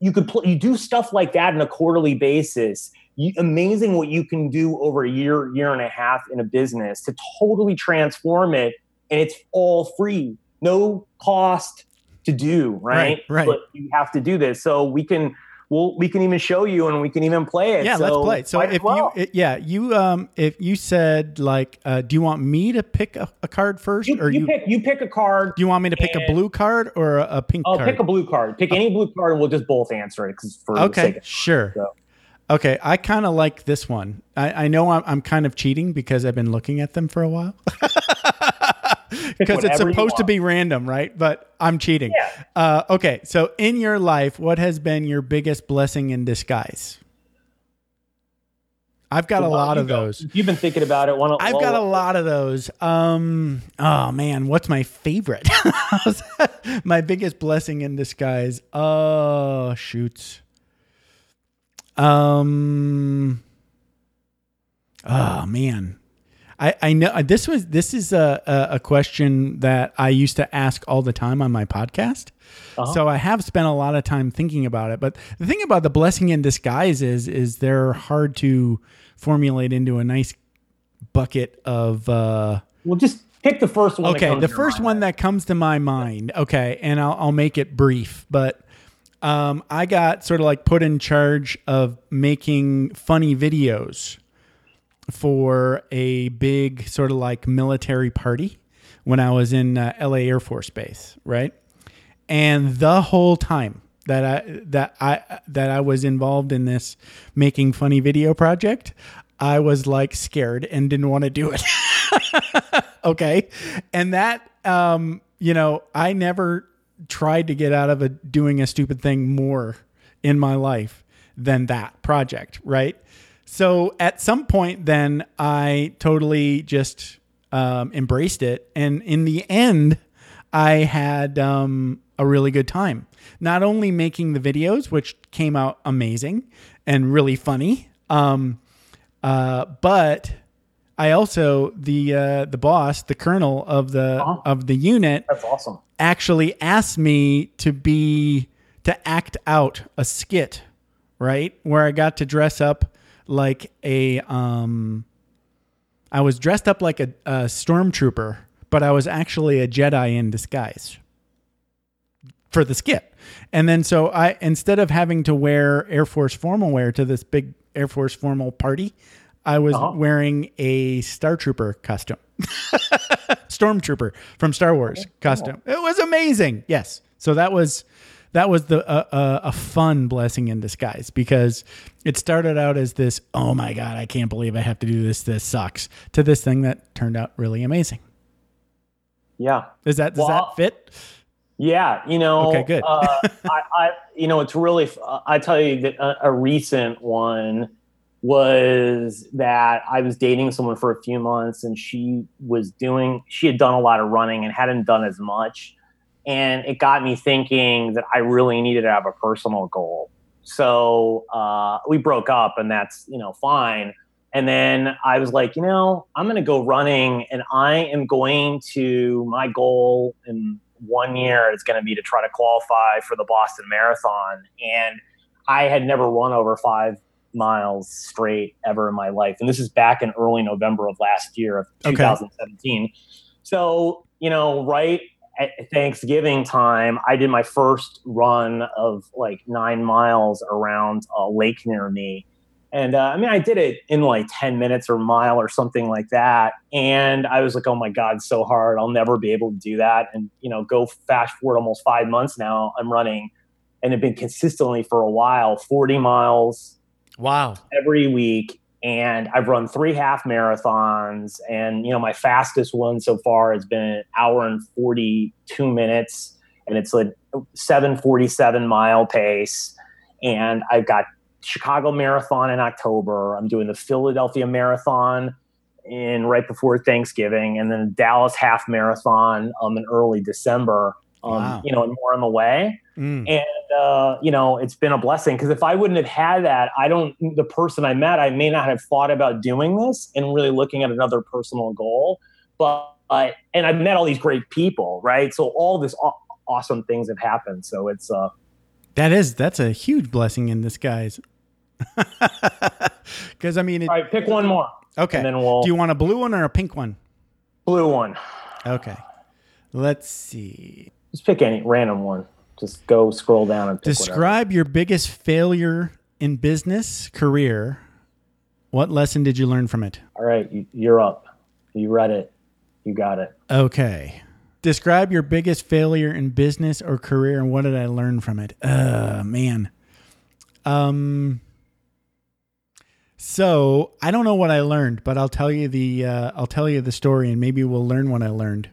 you could pl- you do stuff like that on a quarterly basis. You, amazing what you can do over a year, year and a half in a business to totally transform it, and it's all free, no cost to do. Right, Right, right. But you have to do this, so we can. Well, we can even show you, and we can even play it. Yeah, let's So play. So if well. you, it, yeah, you, um, if you said like, uh, do you want me to pick a, a card first, you, or you you, pick you pick a card. do you want me to pick a blue card or a, a pink Oh, card? pick a blue card. Pick any blue card, and we'll just both answer it because for Okay, sure. So- Okay, I kind of like this one. I, I know I'm, I'm kind of cheating because I've been looking at them for a while. Because it's supposed to be random, right? But I'm cheating. Yeah. Uh, okay, so in your life, what has been your biggest blessing in disguise? I've got a lot of go? those. You've been thinking about it. One, I've got a lot of those. Um, oh man, what's my favorite? my biggest blessing in disguise. Oh shoots. Um. Oh man, I I know this was this is a a, a question that I used to ask all the time on my podcast. Uh-huh. So I have spent a lot of time thinking about it. But the thing about the blessing in disguise is is they're hard to formulate into a nice bucket of uh Well, just pick the first one. okay the first mind. one that comes to my mind okay and i'll, I'll make it brief but um, i got sort of like put in charge of making funny videos for a big sort of like military party when i was in uh, la air force base right and the whole time that I that I that I was involved in this making funny video project, I was like scared and didn't want to do it. okay, and that um, you know, I never tried to get out of a doing a stupid thing more in my life than that project, right? So at some point, then I totally just um, embraced it, and in the end, I had um, a really good time. Not only making the videos, which came out amazing and really funny, um, uh, but I also the uh, the boss, the colonel of the Uh-huh. of the unit, That's awesome. actually asked me to be to act out a skit, right? Where I got to dress up like a um I was dressed up like a, a stormtrooper, but I was actually a Jedi in disguise for the skit. And then so I instead of having to wear Air Force formal wear to this big Air Force formal party, I was Uh-huh. wearing a Star Trooper costume. Stormtrooper from Star Wars costume. It was amazing. Yes. So that was that was the uh, uh, a fun blessing in disguise because it started out as this oh my god I can't believe I have to do this this sucks to this thing that turned out really amazing. Yeah. Is that does Well, that fit? Yeah, you know. Okay, good. uh, I, I, you know, it's really. uh, I tell you that a, a recent one was that I was dating someone for a few months, and she was doing. She had done a lot of running and hadn't done as much, and it got me thinking that I really needed to have a personal goal. So uh, we broke up, and that's you know fine. And then I was like, you know, I'm going to go running, and I am going to my goal in one year is going to be to try to qualify for the Boston Marathon. And I had never run over five miles straight ever in my life. And this is back in early November of last year of Okay. 2017. So, you know, right at Thanksgiving time, I did my first run of like nine miles around a lake near me. And uh, I mean, I did it in like 10 minutes or a mile or something like that. And I was like, oh my God, so hard. I'll never be able to do that. And, you know, go fast forward almost five months now, I'm running and have been consistently for a while 40 miles Wow. every week. And I've run three half marathons. And, you know, my fastest one so far has been an hour and 42 minutes. And it's a 747 mile pace. And I've got Chicago Marathon in October. I'm doing the Philadelphia Marathon in right before Thanksgiving, and then Dallas Half Marathon um, in early December. Um, Wow. You know, and more on the way. Mm. And uh, you know, it's been a blessing because if I wouldn't have had that, I don't. The person I met, I may not have thought about doing this and really looking at another personal goal. But uh, and I've met all these great people, right? So all this aw- awesome things have happened. So it's uh, That is that's a huge blessing in disguise. Because I mean, it, All right, pick one more. okay. And then we'll Do you want a blue one or a pink one? blue one. Okay. Let's see. Just pick any random one. Just go scroll down and pick whatever. Describe your biggest failure in business career. What lesson did you learn from it? All right, you, you're up. You read it. You got it. Okay. Describe your biggest failure in business or career and what did I learn from it? Uh man. Um so I don't know what I learned, but I'll tell you the uh, I'll tell you the story and maybe we'll learn what I learned.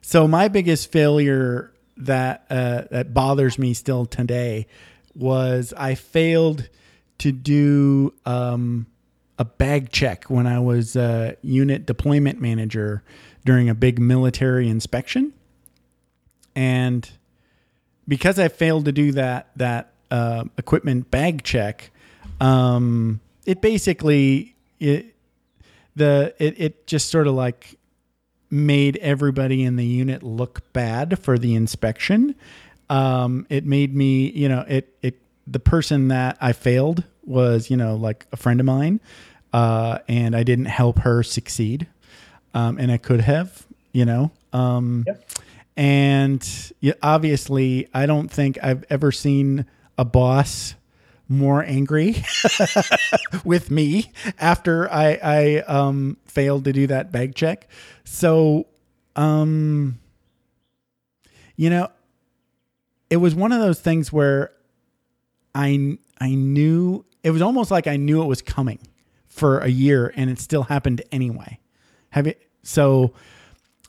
So my biggest failure that uh, that bothers me still today was I failed to do um, a bag check when I was a unit deployment manager during a big military inspection, and because I failed to do that that uh, equipment bag check, um, it basically it the it, it just sort of like made everybody in the unit look bad for the inspection. Um, it made me, you know, it it the person that I failed was, you know, like a friend of mine, uh, and I didn't help her succeed, um, and I could have, you know. Um, Yep. And obviously, I don't think I've ever seen a boss more angry with me after I, I um, failed to do that bag check. So, um, you know, it was one of those things where I I knew it was almost like I knew it was coming for a year, and it still happened anyway. Have it so?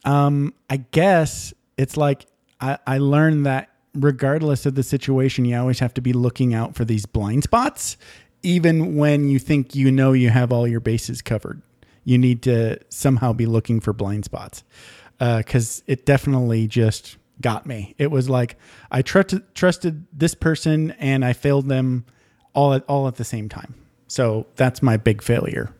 Um, I guess it's like I, I learned that regardless of the situation, you always have to be looking out for these blind spots, even when you think you know you have all your bases covered. You need to somehow be looking for blind spots uh, because it definitely just got me. It was like I trusted trusted this person and I failed them all at all at the same time. So that's my big failure.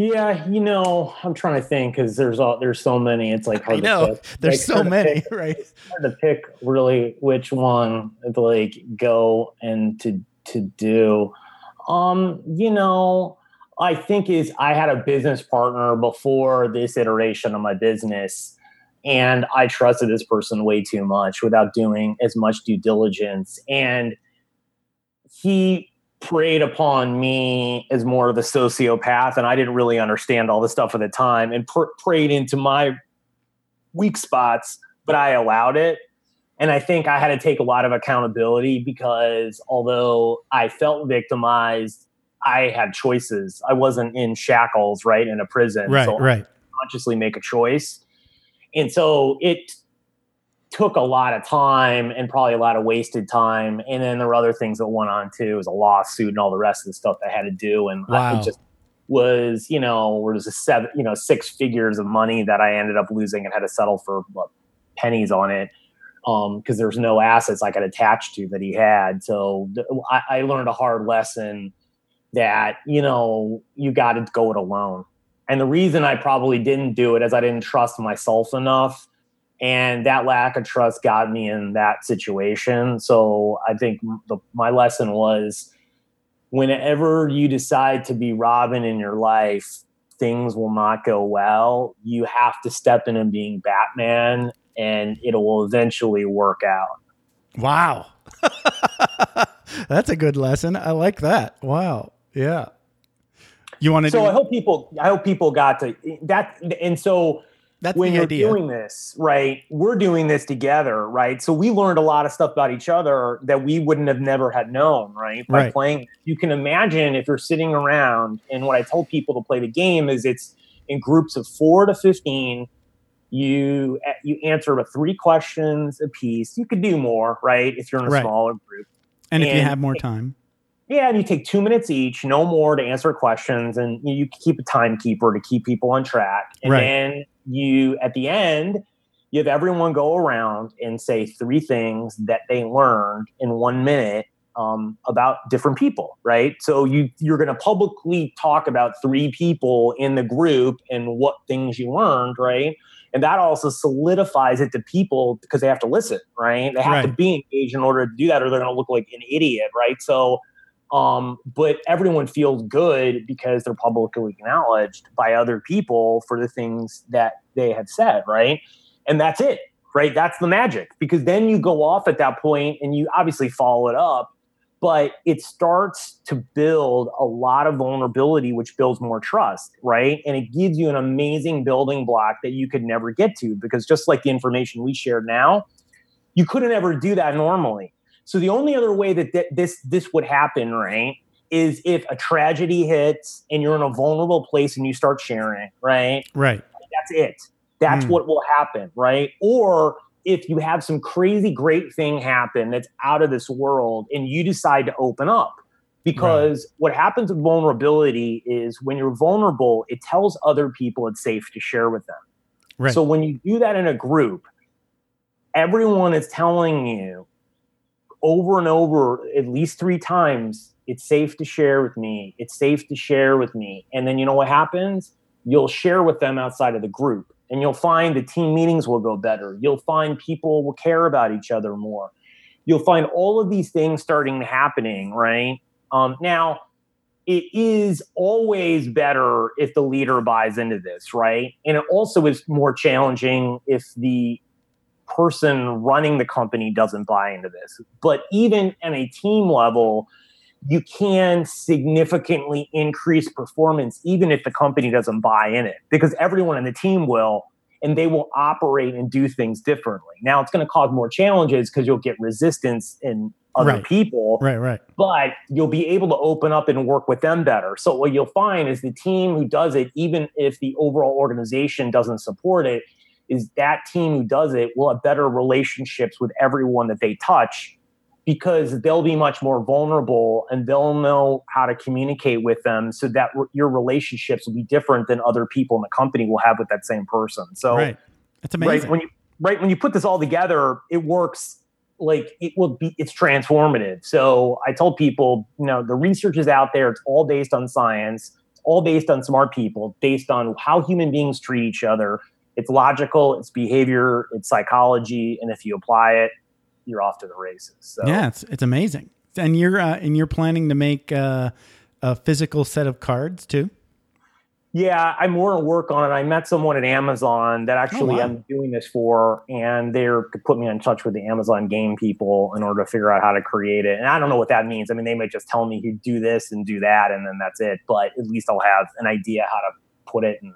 Yeah, you know, I'm trying to think because there's all there's so many. It's like hard I to know pick. there's Like, so to many, pick- right? Hard to pick really which one to like go and to to do. Um, you know, I think is I had a business partner before this iteration of my business, and I trusted this person way too much without doing as much due diligence, and he preyed upon me as more of the sociopath and i didn't really understand all the stuff at the time and pr- preyed into my weak spots but i allowed it and i think i had to take a lot of accountability because although i felt victimized i had choices i wasn't in shackles right in a prison Right, so right. consciously make a choice. And so it took a lot of time and probably a lot of wasted time. And then there were other things that went on too. It was a lawsuit and all the rest of the stuff I had to do. And I- Wow. it just was, you know, was a seven, you know, six figures of money that I ended up losing and had to settle for what, pennies on it. Um, cause there's no assets I could attach to that he had. So th- I, I learned a hard lesson that, you know, you got to go it alone. And the reason I probably didn't do it is I didn't trust myself enough. And that lack of trust got me in that situation. So I think the, my lesson was whenever you decide to be Robin in your life, things will not go well. You have to step in and being Batman, and it will eventually work out. Wow. That's a good lesson. I like that. Wow. Yeah. You want to So do I hope people, I hope people got to that. And so that's when the you're idea. doing this, right? We're doing this together, right? So we learned a lot of stuff about each other that we wouldn't have never had known, right? By Right. playing. You can imagine if you're sitting around, and what I told people to play the game is it's in groups of four to fifteen. You eh, you answer with three questions a piece. You could do more, right? If you're in a Right. smaller group. and if you have more time. Yeah, and you take two minutes each, no more to answer questions, and you keep a timekeeper to keep people on track. And Right. then you, at the end, you have everyone go around and say three things that they learned in one minute um, about different people, right? So you you're going to publicly talk about three people in the group and what things you learned, right? and that also solidifies it to people because they have to listen right they have right. to be engaged in order to do that or they're going to look like an idiot right so um, but everyone feels good because they're publicly acknowledged by other people for the things that they have said right? And that's it right? That's the magic because then you go off at that point and you obviously follow it up but it starts to build a lot of vulnerability which builds more trust right? And it gives you an amazing building block that you could never get to because just like the information we shared now you couldn't ever do that normally so the only other way that th- this this would happen right is if a tragedy hits and you're in a vulnerable place and you start sharing right right that's it that's mm. what will happen right or if you have some crazy great thing happen that's out of this world and you decide to open up because right. what happens with vulnerability is when you're vulnerable it tells other people it's safe to share with them right. so when you do that in a group everyone is telling you over and over at least three times it's safe to share with me it's safe to share with me and then you know what happens you'll share with them outside of the group and you'll find the team meetings will go better. You'll find people will care about each other more. You'll find all of these things starting happening, right? Um, now, it is always better if the leader buys into this, right? And it also is more challenging if the person running the company doesn't buy into this. But even at a team level, you can significantly increase performance even if the company doesn't buy in it because everyone in the team will and they will operate and do things differently. Now it's going to cause more challenges because you'll get resistance in other right. people. Right, right. But you'll be able to open up and work with them better. So what you'll find is the team who does it, even if the overall organization doesn't support it, is that team who does it will have better relationships with everyone that they touch because they'll be much more vulnerable and they'll know how to communicate with them so that re- your relationships will be different than other people in the company will have with that same person. So right. That's amazing. Right when you right when you put this all together, it works like it will be it's transformative. So I told people, you know, the research is out there, it's all based on science, it's all based on smart people, based on how human beings treat each other. It's logical, it's behavior, it's psychology, and if you apply it, you're off to the races. So yeah, it's it's amazing. And you're uh, and you're planning to make uh, a physical set of cards too. Yeah, I'm more to work on it. I met someone at Amazon that actually oh, wow. I'm doing this for, and they're put me in touch with the Amazon game people in order to figure out how to create it. And I don't know what that means. I mean, they might just tell me to do this and do that, and then that's it. But at least I'll have an idea how to put it and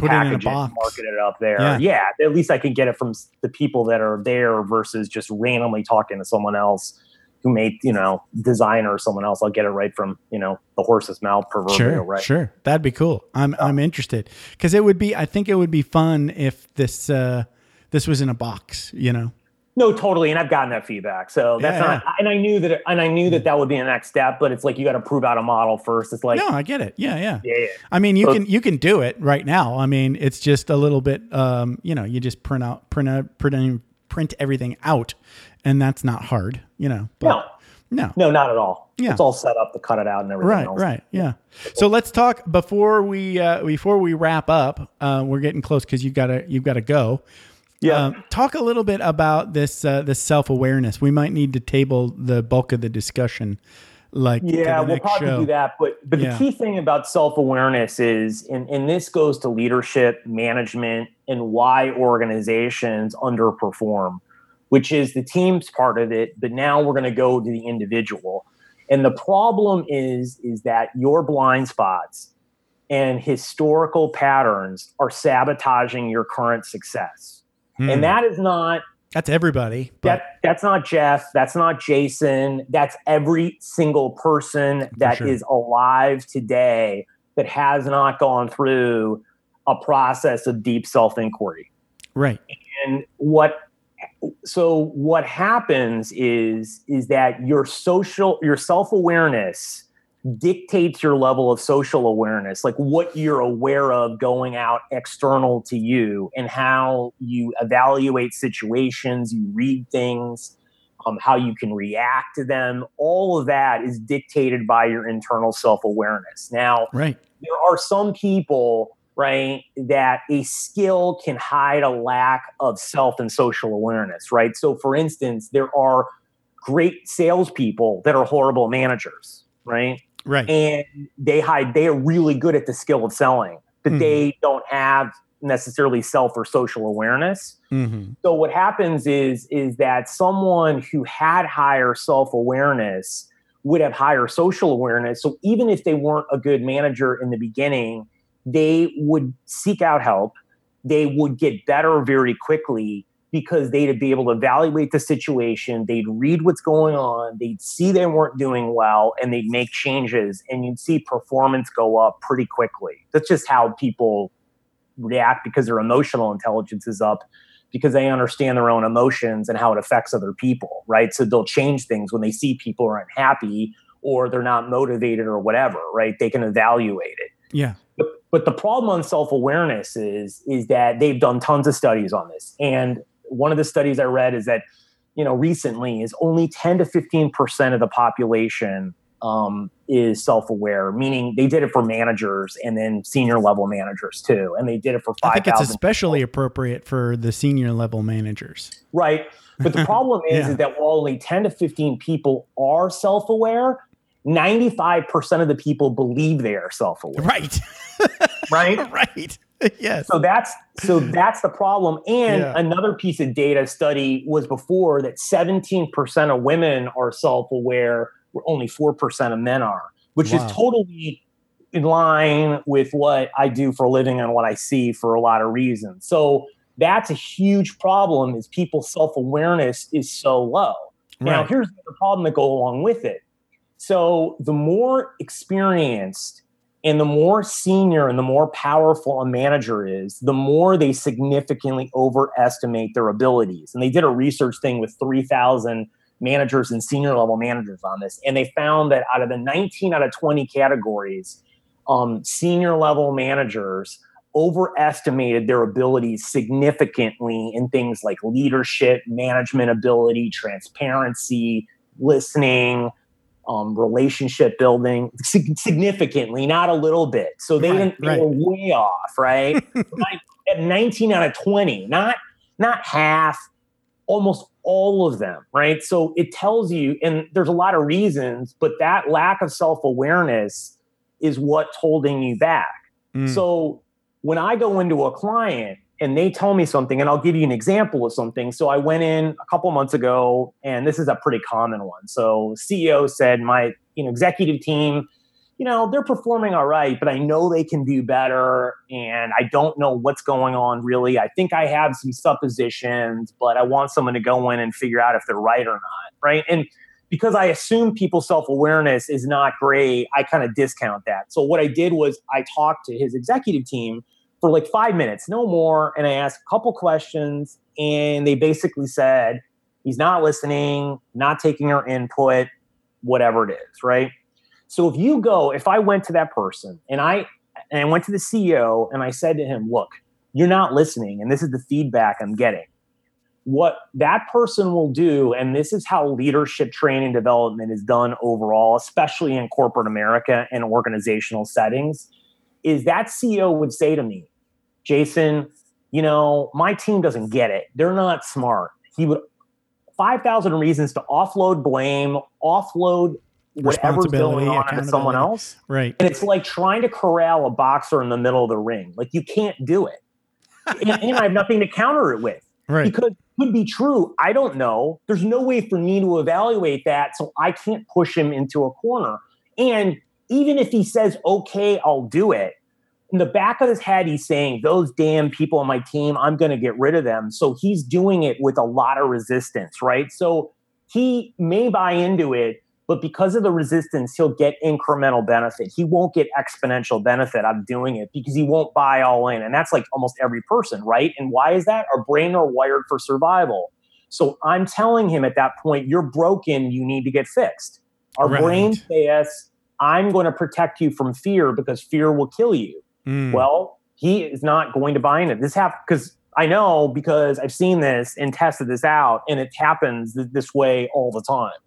put it in a box, market it up there. Yeah. yeah, at least I can get it from the people that are there versus just randomly talking to someone else who made you know designer or someone else. I'll get it right from you know the horse's mouth proverbial. Sure, right? sure, that'd be cool. I'm I'm interested because it would be. I think it would be fun if this uh, this was in a box. You know. No, totally, and I've gotten that feedback. So that's yeah, not, and I knew that, and I knew that that would be the next step. But it's like you got to prove out a model first. It's like, no, I get it. Yeah, yeah, yeah. yeah. I mean, you so, can you can do it right now. I mean, it's just a little bit, um, you know, you just print out, print out, print, print everything out, and that's not hard, you know. But, no, no, no, not at all. Yeah, it's all set up to cut it out and everything. Right, else. right, yeah. So let's talk before we uh, before we wrap up. Uh, we're getting close because you gotta you've got to go. Yeah. Um, talk a little bit about this uh, this self awareness. We might need to table the bulk of the discussion. Like yeah, we'll probably show. do that. But but yeah. the key thing about self awareness is, and, and this goes to leadership, management, and why organizations underperform, which is the team's part of it. But now we're going to go to the individual. And the problem is is that your blind spots and historical patterns are sabotaging your current success and hmm. that is not that's everybody. But. That that's not Jeff. That's not Jason. That's every single person that sure. is alive today that has not gone through a process of deep self inquiry. Right. And what so what happens is is that your social your self awareness dictates your level of social awareness, like what you're aware of going out external to you and how you evaluate situations, you read things, um, how you can react to them. All of that is dictated by your internal self awareness. Now, right. there are some people right, that a skill can hide a lack of self and social awareness, right? So, for instance, there are great salespeople that are horrible managers, right? Right. And they hide, they are really good at the skill of selling, but Mhm. they don't have necessarily self or social awareness. Mm-hmm. So what happens is is that someone who had higher self-awareness would have higher social awareness. So even if they weren't a good manager in the beginning, they would seek out help. They would get better very quickly because they'd be able to evaluate the situation, they'd read what's going on, they'd see they weren't doing well, and they'd make changes, and you'd see performance go up pretty quickly. That's just how people react because their emotional intelligence is up because they understand their own emotions and how it affects other people, right? So they'll change things when they see people are unhappy or they're not motivated or whatever, right? They can evaluate it. Yeah. But, but the problem on self-awareness is is that they've done tons of studies on this. And one of the studies I read is that, you know, recently is only 10 to 15% of the population um, is self-aware, meaning they did it for managers and then senior level managers too. And they did it for I think it's especially appropriate for the senior level managers. Right. But the problem is, Yeah. is that while only 10 to 15 people are self aware, 95% of the people believe they are self aware. Right. Right. right. yes. So that's so that's the problem. And Yeah. another piece of data study was before that 17% of women are self-aware, where only 4% of men are, which Wow. is totally in line with what I do for a living and what I see for a lot of reasons. So that's a huge problem is people's self-awareness is so low. Now, here's the problem that go along with it. So the more experienced and the more senior and the more powerful a manager is, the more they significantly overestimate their abilities. And they did a research thing with 3,000 managers and senior level managers on this. And they found that out of the 19 out of 20 categories, um, senior level managers overestimated their abilities significantly in things like leadership, management ability, transparency, listening, um, relationship building sig- significantly, not a little bit. So they Right, didn't they right. were way off, right? Like, At 19 out of 20, not not half, almost all of them, right? So it tells you, and there's a lot of reasons, but that lack of self awareness is what's holding you back. Mm. So when I go into a client and they tell me something, and I'll give you an example of something. So I went in a couple months ago, and this is a pretty common one. So CEO said, my you know executive team, you know, they're performing all right, but I know they can do better, and I don't know what's going on really. I think I have some suppositions, but I want someone to go in and figure out if they're right or not, right? And because I assume people's self awareness is not great, I kind of discount that. So what I did was I talked to his executive team for like five minutes, no more, and I asked a couple questions, and they basically said he's not listening, not taking our input, whatever it is, right? So if you go, if I went to that person and I and I went to the CEO and I said to him, "Look, you're not listening, and this is the feedback I'm getting." what that person will do, and this is how leadership training development is done overall, especially in corporate America and organizational settings, is that CEO would say to me, Jason, you know, my team doesn't get it. They're not smart. He would 5,000 reasons to offload blame, offload whatever's going on to someone else. right. And it's like trying to corral a boxer in the middle of the ring. Like you can't do it. and, and I have nothing to counter it with Right. because it could be true. I don't know. There's no way for me to evaluate that. So I can't push him into a corner. And even if he says, okay, I'll do it, in the back of his head, he's saying, those damn people on my team, I'm going to get rid of them. So he's doing it with a lot of resistance, right? So he may buy into it, but because of the resistance, he'll get incremental benefit. He won't get exponential benefit out of doing it because he won't buy all in. And that's like almost every person, right? And why is that? Our brain are wired for survival. So I'm telling him at that point, you're broken, you need to get fixed. Our Right. brain says, I'm going to protect you from fear because fear will kill you. Mm. Well, he is not going to buy into it. This happened because I know because I've seen this and tested this out, and it happens th- this way all the time.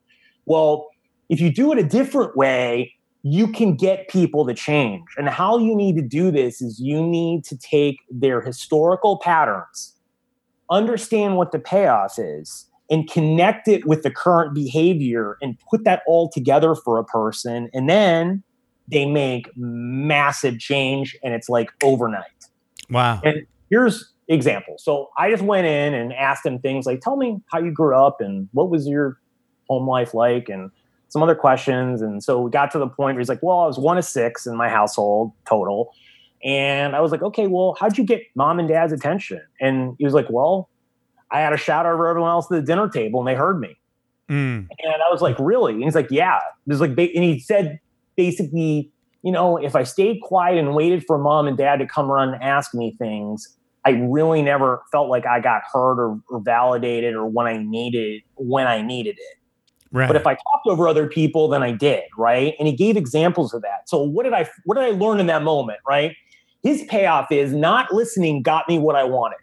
Well, if you do it a different way, you can get people to change. And how you need to do this is you need to take their historical patterns, understand what the payoff is, and connect it with the current behavior and put that all together for a person. And then they make massive change and it's like overnight. Wow. And here's example. So I just went in and asked him things like, tell me how you grew up and what was your home life like and some other questions. And so we got to the point where he's like, well, I was one of six in my household total. And I was like, okay, well, how'd you get mom and dad's attention? And he was like, well, I had a shout over everyone else at the dinner table and they heard me. Mm. And I was like, really? And he's like, yeah. There's like, and he said basically, you know, if I stayed quiet and waited for mom and dad to come around and ask me things, I really never felt like I got heard or, or validated or when I needed when I needed it. Right. But if I talked over other people, then I did, right? And he gave examples of that. So what did I what did I learn in that moment, right? His payoff is not listening got me what I wanted,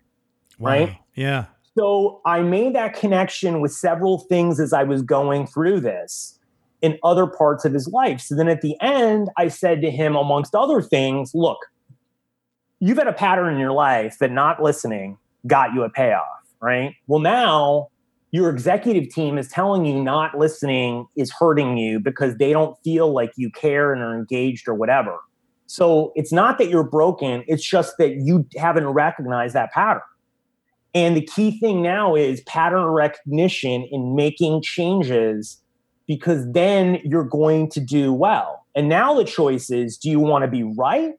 Wow. right? Yeah. So I made that connection with several things as I was going through this in other parts of his life. So then at the end, I said to him, amongst other things, look, you've had a pattern in your life that not listening got you a payoff, right? Well, now your executive team is telling you not listening is hurting you because they don't feel like you care and are engaged or whatever. So it's not that you're broken, it's just that you haven't recognized that pattern. And the key thing now is pattern recognition in making changes because then you're going to do well. And now the choice is do you want to be right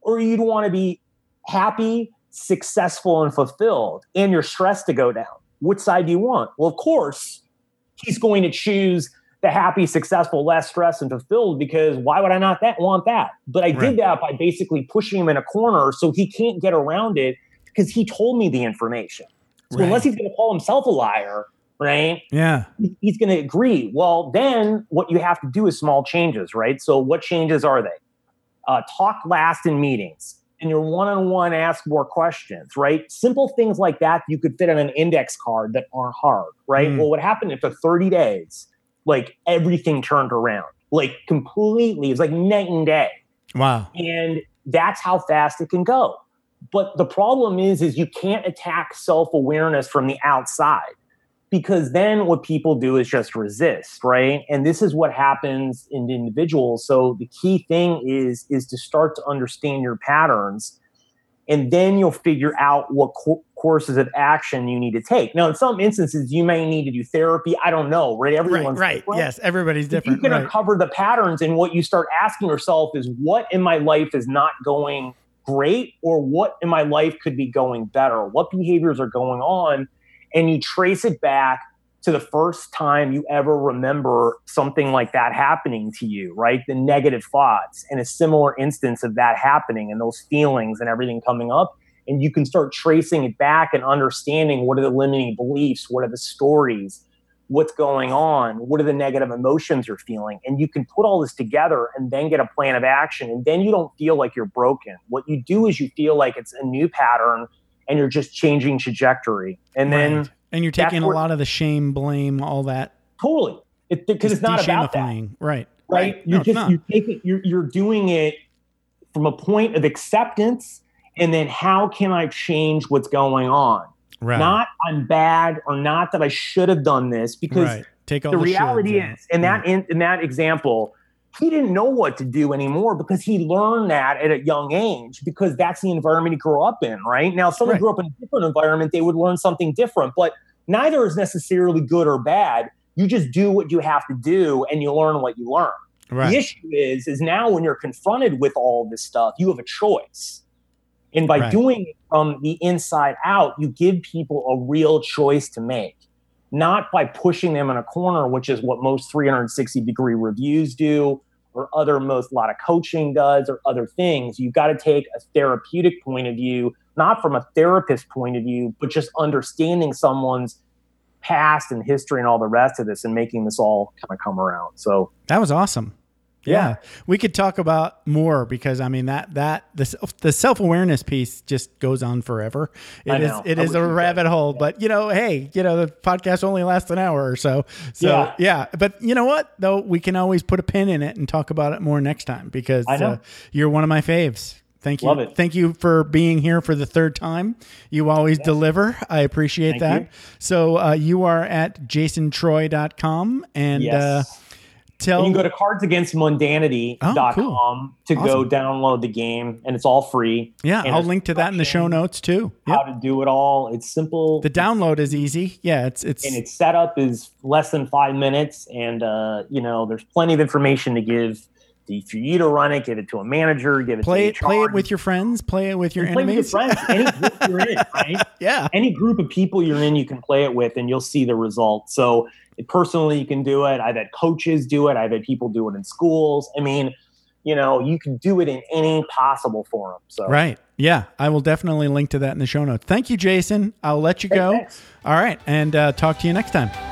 or you'd want to be happy, successful, and fulfilled and your stress to go down? Which side do you want? Well, of course, he's going to choose the happy, successful, less stressed, and fulfilled because why would I not that want that? But I Right. did that by basically pushing him in a corner so he can't get around it because he told me the information. So Right. unless he's going to call himself a liar, right? Yeah. He's going to agree. Well, then what you have to do is small changes, right? So what changes are they? Uh, talk last in meetings. And your one-on-one ask more questions, right? Simple things like that you could fit on an index card that aren't hard, right? Mm. Well, what happened after 30 days? Like everything turned around, like completely. It's like night and day Wow. and that's how fast it can go but the problem is is you can't attack self-awareness from the outside because then what people do is just resist right and this is what happens in individuals so the key thing is is to start to understand your patterns and then you'll figure out what co- courses of action you need to take now in some instances you may need to do therapy i don't know right Right. everyone's Right. different. Yes. Everybody's If different. You can Right. uncover the patterns, and what you start asking yourself is, what in my life is not going great, or what in my life could be going better? What behaviors are going on? And you trace it back to the first time you ever remember something like that happening to you, right? The negative thoughts and a similar instance of that happening and those feelings and everything coming up. And you can start tracing it back and understanding what are the limiting beliefs, what are the stories, what's going on, what are the negative emotions you're feeling. And you can put all this together and then get a plan of action. And then you don't feel like you're broken. What you do is you feel like it's a new pattern and you're just changing trajectory. And then Right. and you're taking a lot of the shame, blame, all that. totally, because it's not about that. de-shamifying. Right. right? You're it's just you're taking you're you're doing it from a point of acceptance, and then how can I change what's going on? Right. Not I'm bad or not that I should have done this because right. Take all the the, reality is in that in, in that example he didn't know what to do anymore because he learned that at a young age because that's the environment he grew up in right now if someone Right. grew up in a different environment they would learn something different but neither is necessarily good or bad you just do what you have to do and you learn what you learn Right. the issue is, is now when you're confronted with all this stuff, you have a choice. And by Right. doing it from the inside out, you give people a real choice to make, not by pushing them in a corner, which is what most 360 degree reviews do, or other most a lot of coaching does, or other things. You've got to take a therapeutic point of view, not from a therapist point of view, but just understanding someone's past and history and all the rest of this and making this all kind of come around. So That was awesome. Yeah. We could talk about more because I mean that that the the self-awareness piece just goes on forever. It I is it I is a rabbit hole, but you know, hey, you know, the podcast only lasts an hour or so. So yeah. Yeah. But you know what? Though we can always put a pin in it and talk about it more next time because I know. Uh, you're one of my faves. Thank you. Love it. Thank you for being here for the third time. You always deliver. I appreciate Thank that. you. So uh, you are at jasontreu.com and Yes. uh, tell And you can go to cardsagainstmundanity.com Oh, cool. to go download the game, and it's all free. Yeah, And I'll link to that in the show notes too. How to do it all. It's simple. The download is easy. Yeah, it's it's and its setup is less than five minutes. And, uh, you know, there's plenty of information to give the, for you to run it, give it to a manager, give it play it to play it with your friends, play it with your play with your friends. Any group you're in, right? yeah. any group of people you're in, you can play it with, and you'll see the results. So personally, you can do it. I've had coaches do it. I've had people do it in schools. I mean, you know, you can do it in any possible forum. So Right. Yeah, I will definitely link to that in the show notes. Thank you, Jason. I'll let you Hey, go. thanks. All right, and uh, talk to you next time.